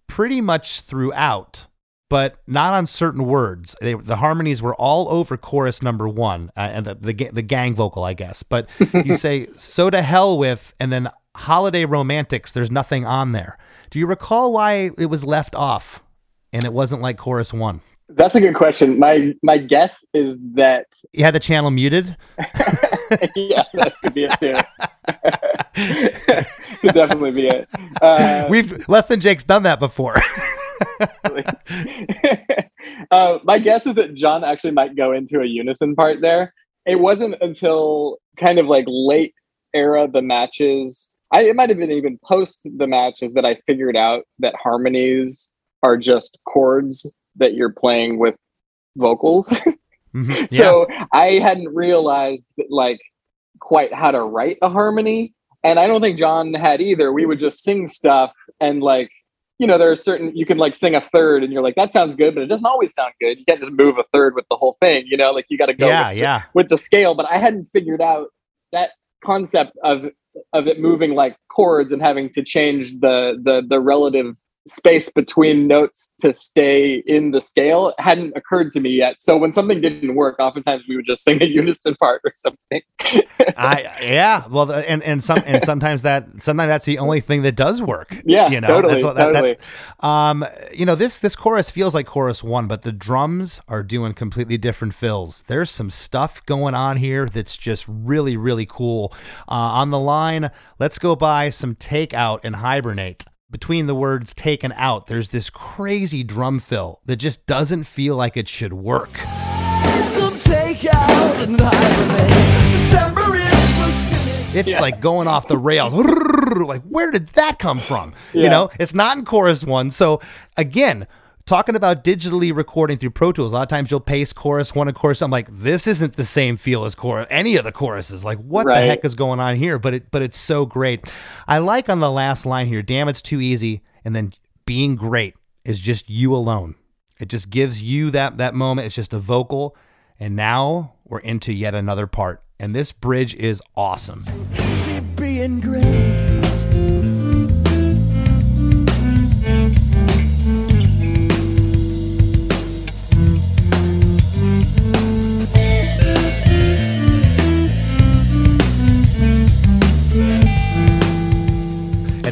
pretty much throughout, but not on certain words. They, the harmonies were all over chorus number one uh, and the, the the gang vocal, I guess. But you say "so to hell with" and then "holiday romantics." There's nothing on there. Do you recall why it was left off and it wasn't like chorus one? That's a good question. My my guess is that You had the channel muted. yeah, that could be it too. could definitely be it. Uh, We've less than Jake's done that before. uh, my guess is that John actually might go into a unison part there. It wasn't until kind of like late era the matches. I, it might have been even post the matches that I figured out that harmonies are just chords that you're playing with vocals. Mhm. Yeah. So I hadn't realized that, like quite how to write a harmony, and I don't think John had either. We would just sing stuff, and like you know, there are certain you can like sing a third, and you're like that sounds good, but it doesn't always sound good. You can't just move a third with the whole thing. You know, like you got to go yeah, with, yeah. with the scale. But I hadn't figured out that concept of of it moving like chords and having to change the the the relative space between notes to stay in the scale hadn't occurred to me yet. So when something didn't work, oftentimes we would just sing a unison part or something. I yeah. Well, and and some and sometimes that sometimes that's the only thing that does work. Yeah, you know, totally, That's- that- that- totally. um, you know this this chorus feels like chorus one, but the drums are doing completely different fills. There's some stuff going on here that's just really really cool. Uh, on the line, let's go buy some takeout and hibernate. Between the words taken out, there's this crazy drum fill that just doesn't feel like it should work. Some takeout and hibernate. December is for cynics. It's like going off the rails. Like, where did that come from? You know, it's not in chorus one. So, again, talking about digitally recording through Pro Tools, a lot of times you'll paste chorus one and chorus. I'm like, this isn't the same feel as chorus, any of the choruses. Like, what the heck is going on here? But it, but it's so great. I like on the last line here, damn, it's too easy. And then being great is just you alone. It just gives you that that moment. It's just a vocal. And now we're into yet another part. And this bridge is awesome.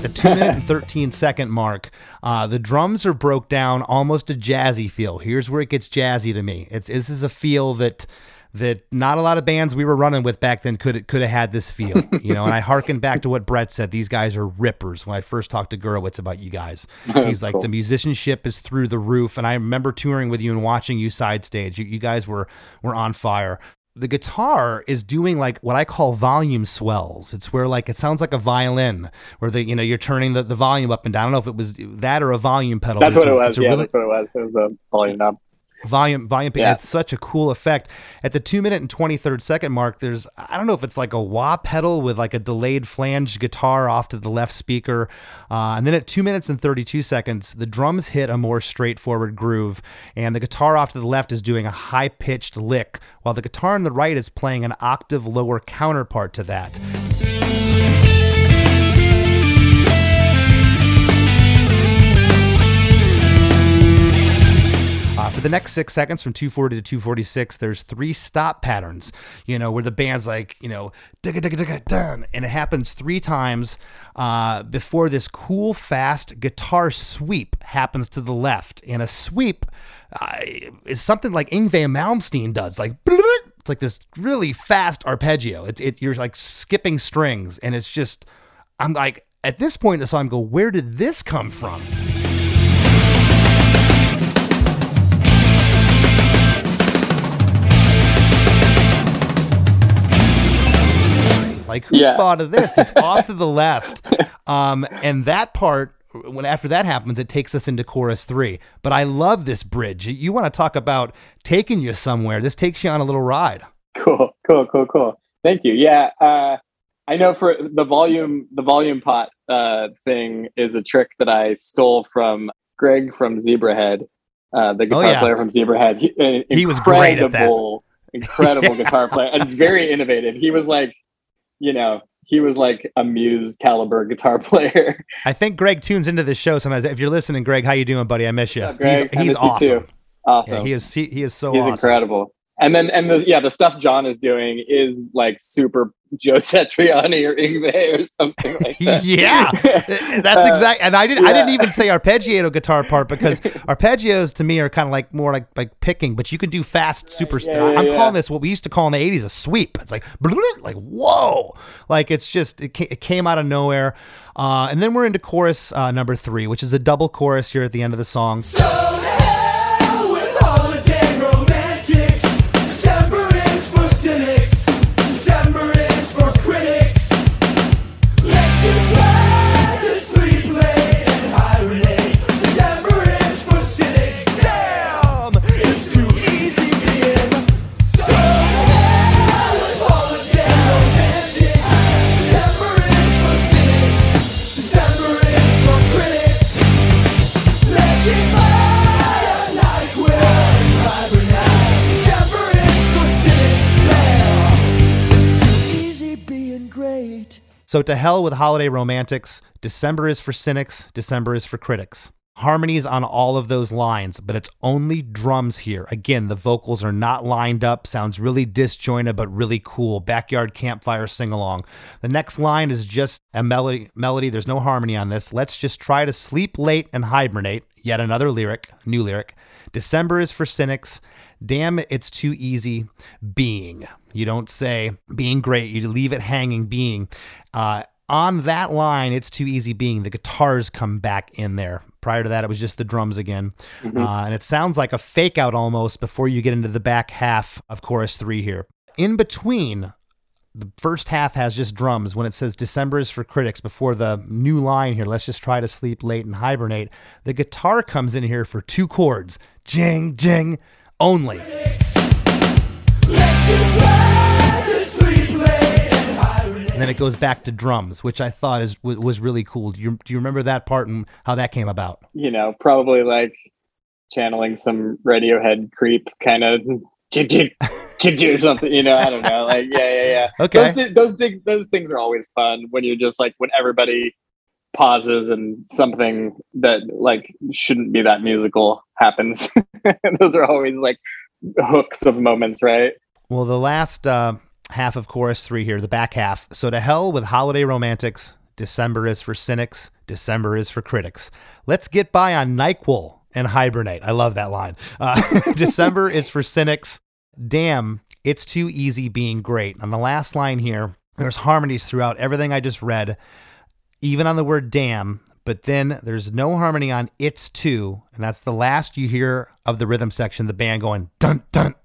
The two minute and 13 second mark, uh, the drums are broke down almost a jazzy feel. Here's where it gets jazzy to me. It's this is a feel that that not a lot of bands we were running with back then could could have had this feel. You know, and I harken back to what Brett said. These guys are rippers. When I first talked to Gurewitz about you guys, he's like the musicianship is through the roof. And I remember touring with you and watching you side stage. You, you guys were were on fire the guitar is doing like what I call volume swells. It's where like it sounds like a violin, where the you know you're turning the, the volume up and down. I don't know if it was that or a volume pedal. That's what it was. Yeah, really- that's what it was. It was the volume knob. Volume volume Yeah. it's such a cool effect. At the two minute and 23rd second mark there's i don't know if it's like a wah pedal with like a delayed flange guitar off to the left speaker. Uh, and then at two minutes and 32 seconds the drums hit a more straightforward groove and the guitar off to the left is doing a high pitched lick while the guitar on the right is playing an octave lower counterpart to that for the next six seconds from 240 to 246, there's three stop patterns, you know, where the band's like, you know, digga digga digga dun, and it happens three times uh, before this cool, fast guitar sweep happens to the left. And a sweep uh, is something like Yngwie Malmsteen does, like it's like this really fast arpeggio. It's it you're like skipping strings, and it's just I'm like at this point in the song, I go, where did this come from? Like who Yeah. thought of this? It's off to the left, um, and that part. When after that happens, it takes us into chorus three. But I love this bridge. You want to talk about taking you somewhere? This takes you on a little ride. Cool, cool, cool, cool. Thank you. Yeah, uh, I know for the volume, the volume pot uh, thing is a trick that I stole from Greg from Zebrahead, uh, the guitar Oh, yeah. player from Zebrahead. He, He was great at that. incredible, Incredible guitar player and very innovative. He was like, you know, he was like a Muse caliber guitar player. I think Greg tunes into this show sometimes. If you're listening, Greg, how you doing, buddy? I miss you. Up, Greg? He's, he's awesome. Awesome. Yeah, he is. He, he is so He's awesome. incredible. And then and the yeah, the stuff John is doing is like super Joe Satriani or Yngwie or something like that. yeah, that's Uh, exact. And I didn't. I didn't even say arpeggiato guitar part because arpeggios to me are kind of like more like like picking, but you can do fast, super. yeah, yeah, I'm yeah. calling this what we used to call in the '80s a sweep. It's like like whoa, like it's just it, ca- it came out of nowhere. Uh, and then we're into chorus uh, number three, which is a double chorus here at the end of the song. So to hell with holiday romantics. December is for cynics. December is for critics. Harmonies on all of those lines, but it's only drums here. Again, the vocals are not lined up. Sounds really disjointed, but really cool. Backyard campfire sing along. The next line is just a melody. Melody. There's no harmony on this. Let's just try to sleep late and hibernate. Yet another lyric, new lyric. December is for cynics. Damn, it's too easy being. You don't say being great, you leave it hanging being. Uh, on that line, it's too easy being. The guitars come back in there. Prior to that, it was just the drums again. Uh, and it sounds like a fake out almost before you get into the back half of chorus three here. In between, the first half has just drums when it says December is for critics before the new line here. Let's just try to sleep late and hibernate. The guitar comes in here for two chords jing, jing only. And then it goes back to drums, which I thought is was really cool. Do you, do you remember that part and how that came about? You know, probably like channeling some Radiohead creep kind of do something. You know, I don't know. Like yeah, yeah, yeah. Okay. Those, those big those things are always fun when you're just like when everybody pauses and something that like shouldn't be that musical happens. those are always like hooks of moments, right? Well, the last uh, half of chorus three here, the back half. So to hell with holiday romantics. December is for cynics. December is for critics. Let's get by on NyQuil and hibernate. I love that line. Uh, December is for cynics. Damn, it's too easy being great. On the last line here, there's harmonies throughout everything I just read, even on the word damn. But then there's no harmony on it's too, and that's the last you hear of the rhythm section. The band going dun dun,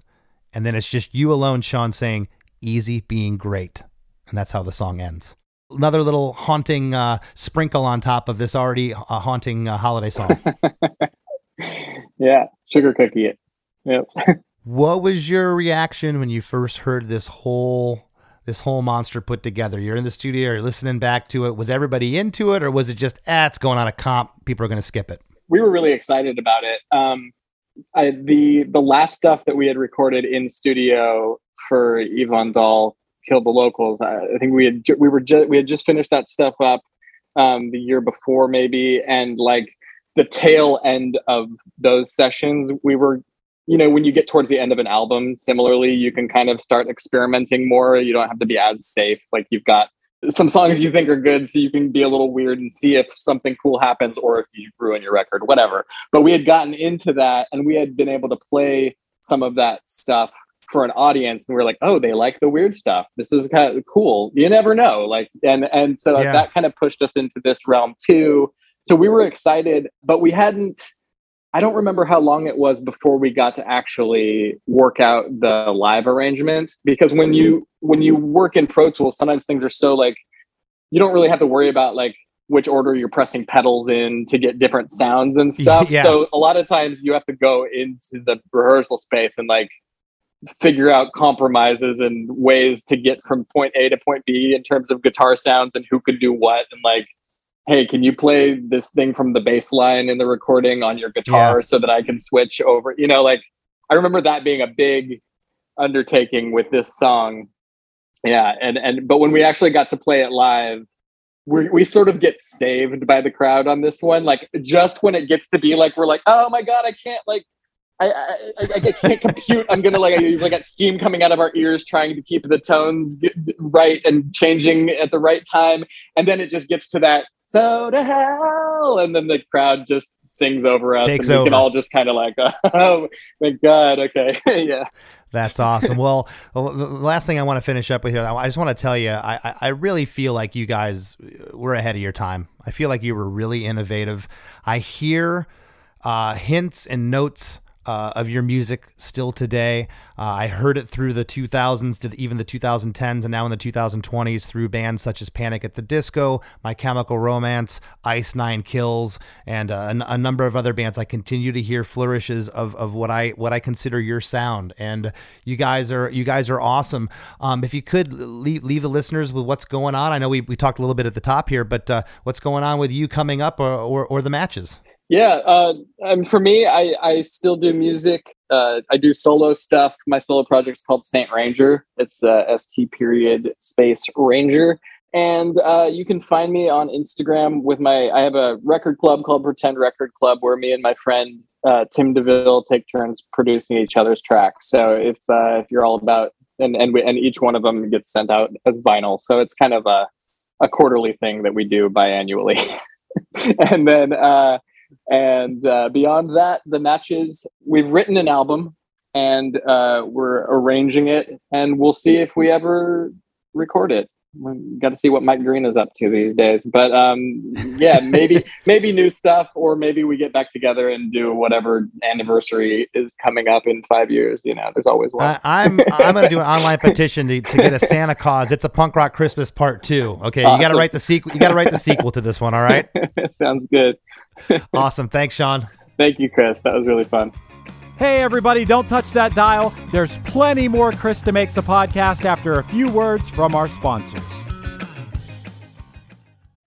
and then it's just you alone, Sean, saying easy being great. And that's how the song ends. Another little haunting uh, sprinkle on top of this already uh, haunting uh, holiday song. Yeah, sugar cookie it. Yep. what was your reaction when you first heard this whole this whole monster put together? You're in the studio, you're listening back to it. Was everybody into it, or was it just ah, it's going on a comp? People are going to skip it. we were really excited about it. Um, I, the the last stuff that we had recorded in studio for Yvonne Dahl killed the locals. I, I think we had ju- we were we had just finished that stuff up um, the year before maybe, and like the tail end of those sessions, we were you know, when you get towards the end of an album, similarly, you can kind of start experimenting more. You don't have to be as safe. Like you've got some songs you think are good, so you can be a little weird and see if something cool happens or if you ruin your record, whatever. But we had gotten into that and we had been able to play some of that stuff for an audience and we are like oh they like the weird stuff this is kind of cool you never know like and and so Yeah. that kind of pushed us into this realm too so we were excited but we hadn't i don't remember how long it was before we got to actually work out the live arrangement because when you when you work in pro tools sometimes things are so like you don't really have to worry about like which order you're pressing pedals in to get different sounds and stuff Yeah. so a lot of times you have to go into the rehearsal space and like figure out compromises and ways to get from point A to point B in terms of guitar sounds and who could do what and like hey can you play this thing from the bass line in the recording on your guitar so that I can switch over? You know like I remember that being a big undertaking with this song. Yeah and and but when we actually got to play it live we we sort of get saved by the crowd on this one. Like just when it gets to be like we're like oh my god I can't like I, I, I, I can't compute. I'm gonna like I like got steam coming out of our ears trying to keep the tones right and changing at the right time, and then it just gets to that so to hell, and then the crowd just sings over us, Takes and we can all just kind of like, oh, thank God, okay, yeah. That's awesome. Well, the last thing I want to finish up with here, I just want to tell you, I, I- I really feel like you guys were ahead of your time. I feel like you were really innovative. I hear uh, hints and notes. Uh, of your music still today. Uh, I heard it through the 2000s to the, even the 2010s and now in the 2020s through bands such as Panic at the Disco, My Chemical Romance, Ice Nine Kills, and uh, a, number of other bands. I continue to hear flourishes of, of what I what I consider your sound, and you guys are you guys are awesome. Um, if you could leave, leave the listeners with what's going on, I know we, we talked a little bit at the top here, but uh, what's going on with you coming up or, or, or the matches? Yeah, uh, for me, I, I still do music. Uh, I do solo stuff. My solo project's called Saint Ranger. It's uh, st period space ranger, and uh, you can find me on Instagram with my. I have a record club called Pretend Record Club, where me and my friend uh, Tim Deville take turns producing each other's tracks. So if uh, if you're all about and and we, and each one of them gets sent out as vinyl, so it's kind of a a quarterly thing that we do biannually, and then. Uh, and uh, beyond that, the matches, we've written an album and uh, we're arranging it, and we'll see if we ever record it. We got to see what Mike Green is up to these days. But um, yeah, maybe maybe new stuff, or maybe we get back together and do whatever anniversary is coming up in five years. You know, there's always one. I, I'm I'm going to do an online petition to, to get a Santa Claus. It's a punk rock Christmas part two. Okay, you got to write the sequel. You got to write the sequel to this one. All right. Sounds good. Awesome. Thanks, Sean. Thank you, Chris. That was really fun. Hey, everybody, don't touch that dial. There's plenty more Chris Demakes a Podcast after a few words from our sponsors.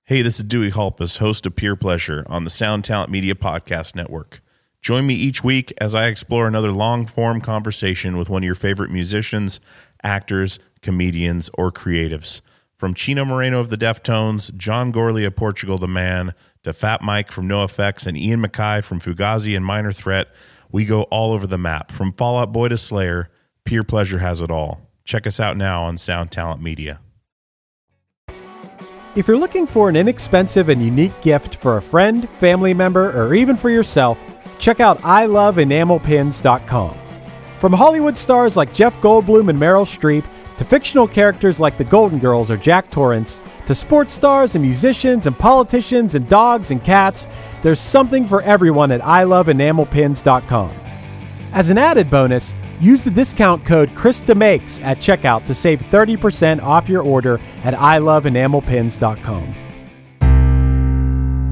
Hey, this is Dewey Halpus, host of Peer Pleasure on the Sound Talent Media Podcast Network. Join me each week as I explore another long form conversation with one of your favorite musicians, actors, comedians, or creatives. From Chino Moreno of the Deftones, John Gourley of Portugal the Man, to Fat Mike from NoFX and Ian MacKaye from Fugazi and Minor Threat, we go all over the map. From Fall Out Boy to Slayer, Peer Pleasure has it all. Check us out now on Sound Talent Media. If you're looking for an inexpensive and unique gift for a friend, family member, or even for yourself, check out iloveenamelpins.com. From Hollywood stars like Jeff Goldblum and Meryl Streep, to fictional characters like the Golden Girls or Jack Torrance, to sports stars and musicians and politicians and dogs and cats, there's something for everyone at iloveenamelpins.com. As an added bonus, use the discount code ChrisDemakes at checkout to save 30% off your order at iloveenamelpins.com.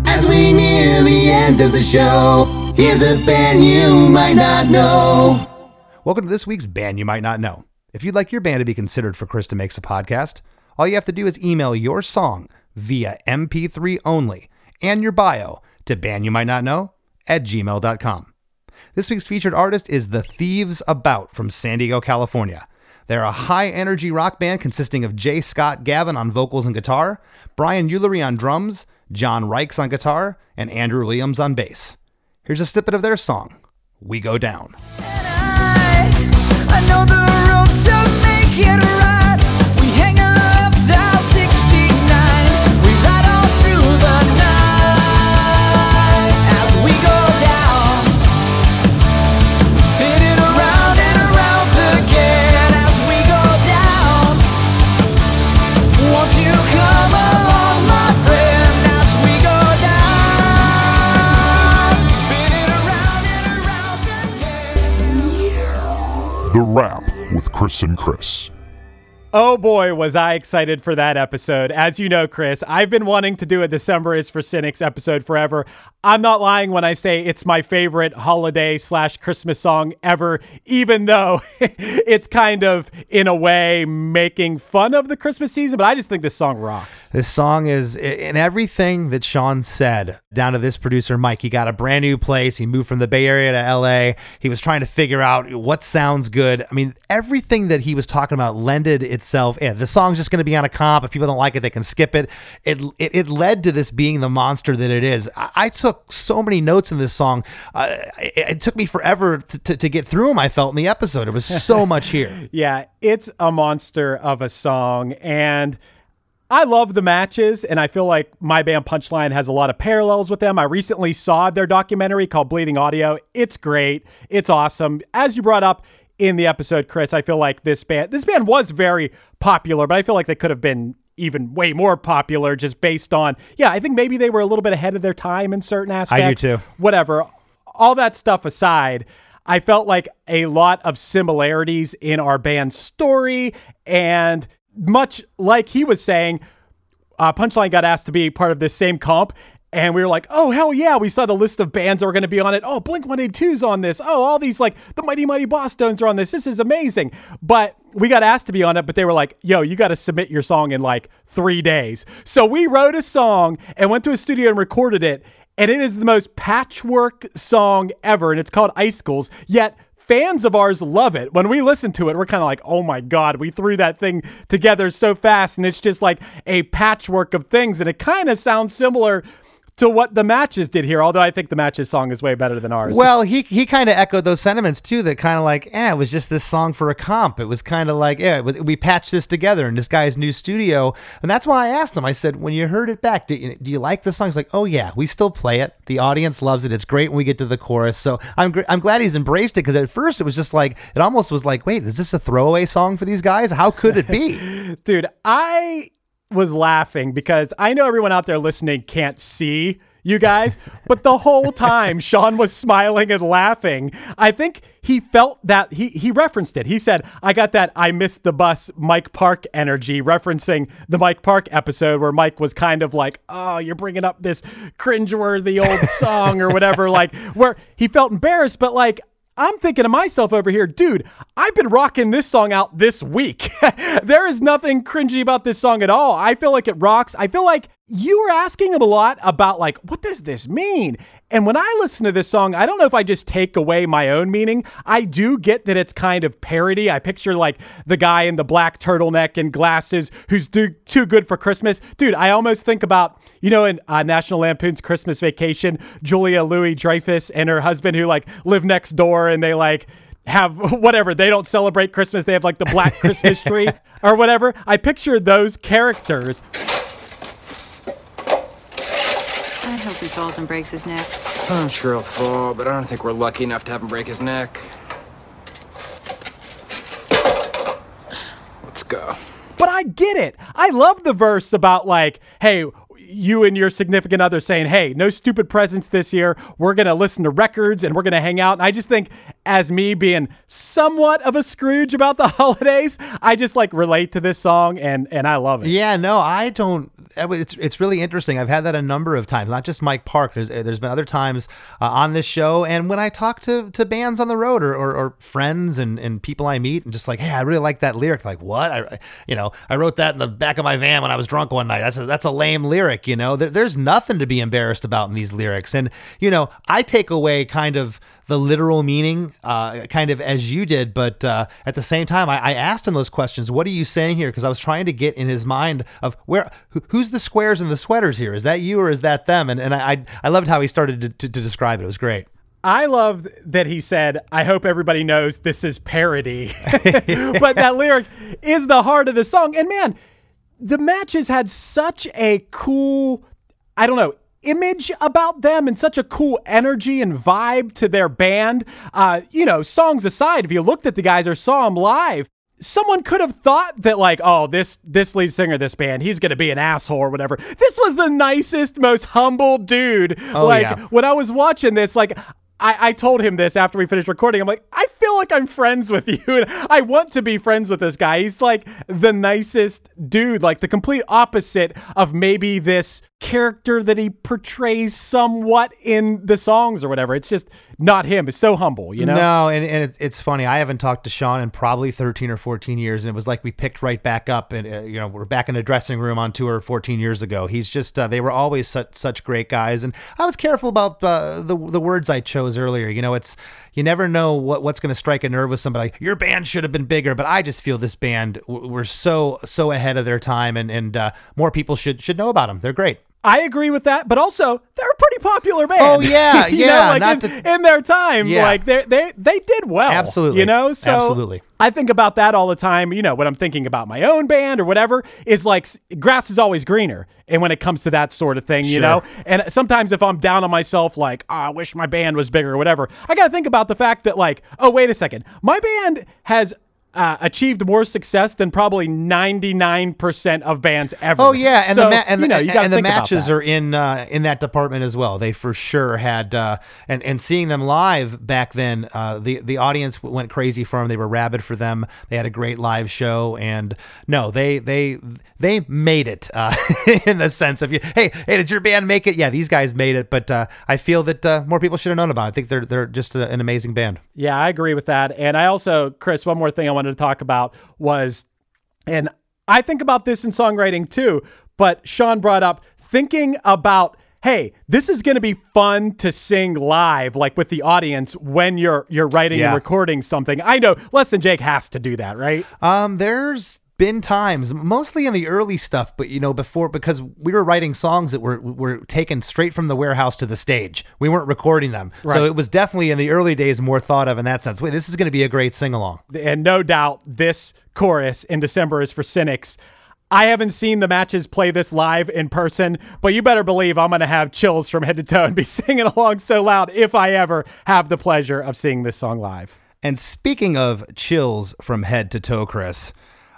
As we near the end of the show, here's a band you might not know. Welcome to this week's band you might not know. If you'd like your band to be considered for Chris Demakes a Podcast, all you have to do is email your song via MP3 only and your bio to bandyoumightnotknow at gmail.com. This week's featured artist is The Thieves About from San Diego, California. They're a high energy rock band consisting of J. Scott Gavin on vocals and guitar, Brian Eulery on drums, John Reichs on guitar, and Andrew Williams on bass. Here's a snippet of their song, We Go Down. Chris and Chris. Oh boy, was I excited for that episode. As you know, Chris, I've been wanting to do a December is for Cynics episode forever. I'm not lying when I say it's my favorite holiday slash Christmas song ever, even though it's kind of, in a way, making fun of the Christmas season. But I just think this song rocks. This song is in everything that Shawn said, down to this producer, Mike. He got a brand new place. He moved from the Bay Area to LA. He was trying to figure out what sounds good. I mean, everything that he was talking about lended itself. Yeah, the song's just going to be on a comp. If people don't like it, they can skip it. It, it, it led to this being the monster that it is. I, I took so many notes in this song. Uh, it, it took me forever to, to, to get through them, I felt, in the episode. It was so much here. Yeah, it's a monster of a song. And I love the matches, and I feel like my band Punchline has a lot of parallels with them. I recently saw their documentary called Bleeding Audio. It's great. It's awesome. As you brought up in the episode, Chris, I feel like this band this band was very popular, but I feel like they could have been even way more popular just based on yeah, I think maybe they were a little bit ahead of their time in certain aspects. I do too. Whatever. All that stuff aside, I felt like a lot of similarities in our band's story and much like he was saying, uh, Punchline got asked to be part of this same comp. And we were like, oh, hell yeah. We saw the list of bands that were going to be on it. Oh, Blink 182's on this. Oh, all these, like, the Mighty Mighty Bosstones are on this. This is amazing. But we got asked to be on it, but they were like, yo, you got to submit your song in like three days. So we wrote a song and went to a studio and recorded it. And it is the most patchwork song ever. And it's called Icicles. Yet, fans of ours love it. When we listen to it, we're kind of like, oh my God, we threw that thing together so fast. And it's just like a patchwork of things. And it kind of sounds similar to what the matches did here, although I think the matches song is way better than ours. Well, he he kind of echoed those sentiments too. That kind of like, eh, it was just this song for a comp. It was kind of like, yeah, it was, we patched this together in this guy's new studio, and that's why I asked him. I said, when you heard it back, do you, do you like the song? He's like, oh yeah, we still play it. The audience loves it. It's great when we get to the chorus. So I'm gr- I'm glad he's embraced it because at first it was just like it almost was like, wait, is this a throwaway song for these guys? How could it be? dude, I was laughing because I know everyone out there listening can't see you guys, but the whole time Shawn was smiling and laughing. I think he felt that he he referenced it. He said, "I got that I missed the bus Mike Park energy," referencing the Mike Park episode where Mike was kind of like, "Oh, you're bringing up this cringeworthy old song or whatever," like where he felt embarrassed, but like I'm thinking to myself over here, dude, I've been rocking this song out this week. there is nothing cringy about this song at all. I feel like it rocks. I feel like you were asking him a lot about, like, what does this mean? And when I listen to this song, I don't know if I just take away my own meaning. I do get that it's kind of parody. I picture like the guy in the black turtleneck and glasses who's do- too good for Christmas. Dude, I almost think about, you know, in uh, National Lampoon's Christmas Vacation, Julia Louis Dreyfus and her husband who like live next door and they like, have whatever they don't celebrate christmas they have like the black christmas tree or whatever i picture those characters I'd hope he falls and breaks his neck. I'm sure he'll fall, but I don't think we're lucky enough to have him break his neck. Let's go. But I get it. I love the verse about like, hey, you and your significant other saying, hey, no stupid presents this year. We're to listen to records and we're to hang out. And I just think, as me being somewhat of a Scrooge about the holidays, I just like relate to this song and, and I love it. Yeah, no, I don't. It's it's really interesting. I've had that a number of times, not just Mike Park. There's there's been other times uh, on this show, and when I talk to, to bands on the road or, or, or friends and, and people I meet, and just like, hey, I really like that lyric. Like, what? I you know I wrote that in the back of my van when I was drunk one night. That's a, that's a lame lyric. You know, there, there's nothing to be embarrassed about in these lyrics, and you know, I take away kind of the literal meaning, uh, kind of as you did. But uh, at the same time, I, I, asked him those questions. What are you saying here? Because I was trying to get in his mind of where, who, who's the squares and the sweaters here? Is that you or is that them? And and I I loved how he started to, to, to describe it. It was great. I love that he said, I hope everybody knows this is parody. but that lyric is the heart of the song. And man, the matches had such a cool, I don't know, image about them and such a cool energy and vibe to their band. Uh, you know, songs aside, if you looked at the guys or saw them live, someone could have thought that like oh this this lead singer this band he's gonna be an asshole or whatever this was the nicest most humble dude Oh, like yeah. when i was watching this like I, I told him this after we finished recording. I'm like, I like I'm friends with you. I want to be friends with this guy. He's like the nicest dude, like the complete opposite of maybe this character that he portrays somewhat in the songs or whatever. It's just not him. It's so humble, you know? No, and, and it, it's funny. I haven't talked to Shawn in probably 13 or 14 years, and it was like we picked right back up, and uh, you know we're back in the dressing room on tour 14 years ago. He's just uh, they were always such such great guys, and I was careful about uh, the the words I chose earlier. You know, it's you never know what what's going to strike a nerve with somebody. Your band should have been bigger, but I just feel this band, we're so so ahead of their time, and and uh, more people should should know about them. They're great. I agree with that, but also they're a pretty popular band. Oh, yeah, yeah, know, like not in, in their time, Yeah. like they they they did well. Absolutely. you know. So Absolutely. I think about that all the time. You know, when I'm thinking about my own band or whatever, is like grass is always greener. And when it comes to that sort of thing, you Sure. know, and sometimes if I'm down on myself, like "Ah, I wish my band was bigger or whatever, I got to think about the fact that like, oh wait a second, my band has. Uh, achieved more success than probably 99% of bands ever. Oh yeah, and So, the ma- and, you know, you and the matches are in uh, in that department as well. They for sure had uh, and and seeing them live back then, uh, the the audience went crazy for them. They were rabid for them. They had a great live show, and no, they they they made it uh, in the sense of you. Hey, hey, did your band make it? Yeah, these guys made it, but uh, I feel that uh, more people should have known about. it. I think they're they're just a, an amazing band. Yeah, I agree with that. And I also, Chris, one more thing I wanted to talk about was, and I think about this in songwriting too, but Shawn brought up thinking about hey this is going to be fun to sing live like with the audience when you're you're writing Yeah. and recording something i know less than jake has to do that right Um, there's been times, mostly in the early stuff, but you know, before because we were writing songs that were were taken straight from the warehouse to the stage. We weren't recording them, Right. so it was definitely in the early days more thought of in that sense. Wait, this is going to be a great sing along. and no doubt this chorus in December is for cynics. I haven't seen the matches play this live in person, but you better believe I'm going to have chills from head to toe and be singing along so loud if I ever have the pleasure of seeing this song live. And speaking of chills from head to toe, Chris.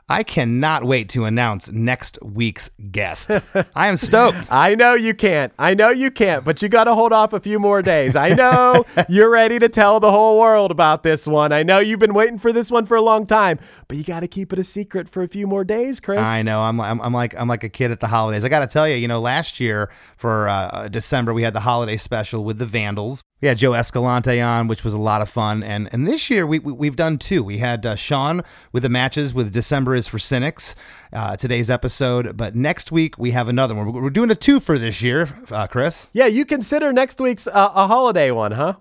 I cannot wait to announce next week's guest. I am stoked. I know you can't. I know you can't, but you got to hold off a few more days. I know you're ready to tell the whole world about this one. I know you've been waiting for this one for a long time, but you got to keep it a secret for a few more days, Chris. I know. I'm, I'm, I'm like I'm like a kid at the holidays. I got to tell you, you know, last year for uh, December we had the holiday special with the Vandals. Had Joe Escalante on, which was a lot of fun, and and this year we, we we've done two. We had uh, Shawn with the matches with December is for cynics. Uh, today's episode, but next week we have another one. We're, we're doing a two for this year, uh, Chris. Yeah, you consider next week's uh, a holiday one, huh?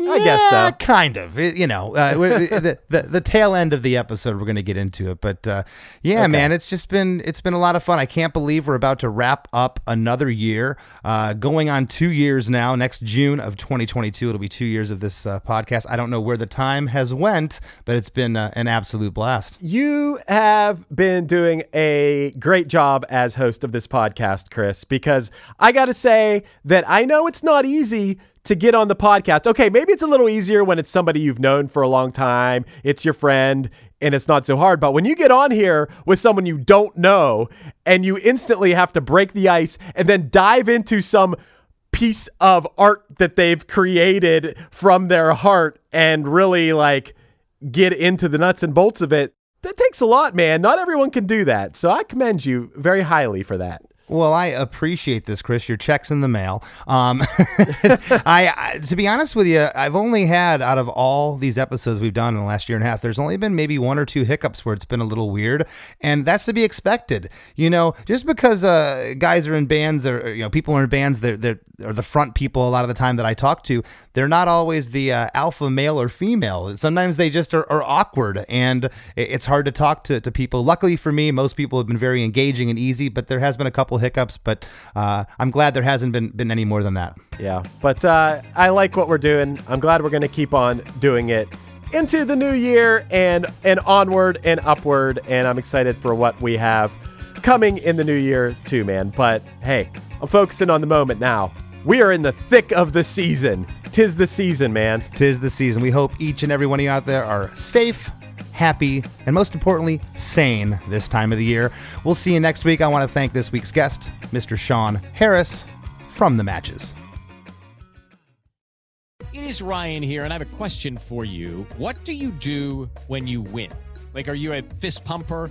I guess so. kind of. It- you know, uh, the, the the tail end of the episode, we're going to get into it. But uh, yeah, Okay. man, it's just been it's been a lot of fun. I can't believe we're about to wrap up another year, uh, going on two years now. Next June of 2022, it'll be two years of this uh, podcast. I don't know where the time has went, but it's been uh, an absolute blast. You have been doing a great job as host of this podcast, Chris, because I got to say that I know it's not easy to get on the podcast. Okay, maybe it's a little easier when it's somebody you've known for a long time, it's your friend, and it's not so hard. But when you get on here with someone you don't know and you instantly have to break the ice and then dive into some piece of art that they've created from their heart and really like get into the nuts and bolts of it. That takes a lot, man. Not everyone can do that. So I commend you very highly for that. Well, I appreciate this, Chris. Your check's in the mail. Um, I, I, to be honest with you, I've only had out of all these episodes we've done in the last year and a half, there's only been maybe one or two hiccups where it's been a little weird, and that's to be expected. You know, just because uh, guys are in bands or you know people are in bands, they're they're are the front people a lot of the time that I talk to. They're not always the uh, alpha male or female. Sometimes they just are, are awkward, and it's hard to talk to, to people. Luckily for me, most people have been very engaging and easy, but there has been a couple hiccups. But uh, I'm glad there hasn't been been any more than that. Yeah, but uh, I like what we're doing. I'm glad we're going to keep on doing it into the new year and and onward and upward. And I'm excited for what we have coming in the new year too, man. But hey, I'm focusing on the moment now. We are in the thick of the season. Tis the season, man. Tis the season. We hope each and every one of you out there are safe, happy, and most importantly, sane this time of the year. We'll see you next week. I want to thank this week's guest, Mr. Shawn Harris from the matches. It is Ryan here, and I have a question for you. What do you do when you win? Like, are you a fist pumper?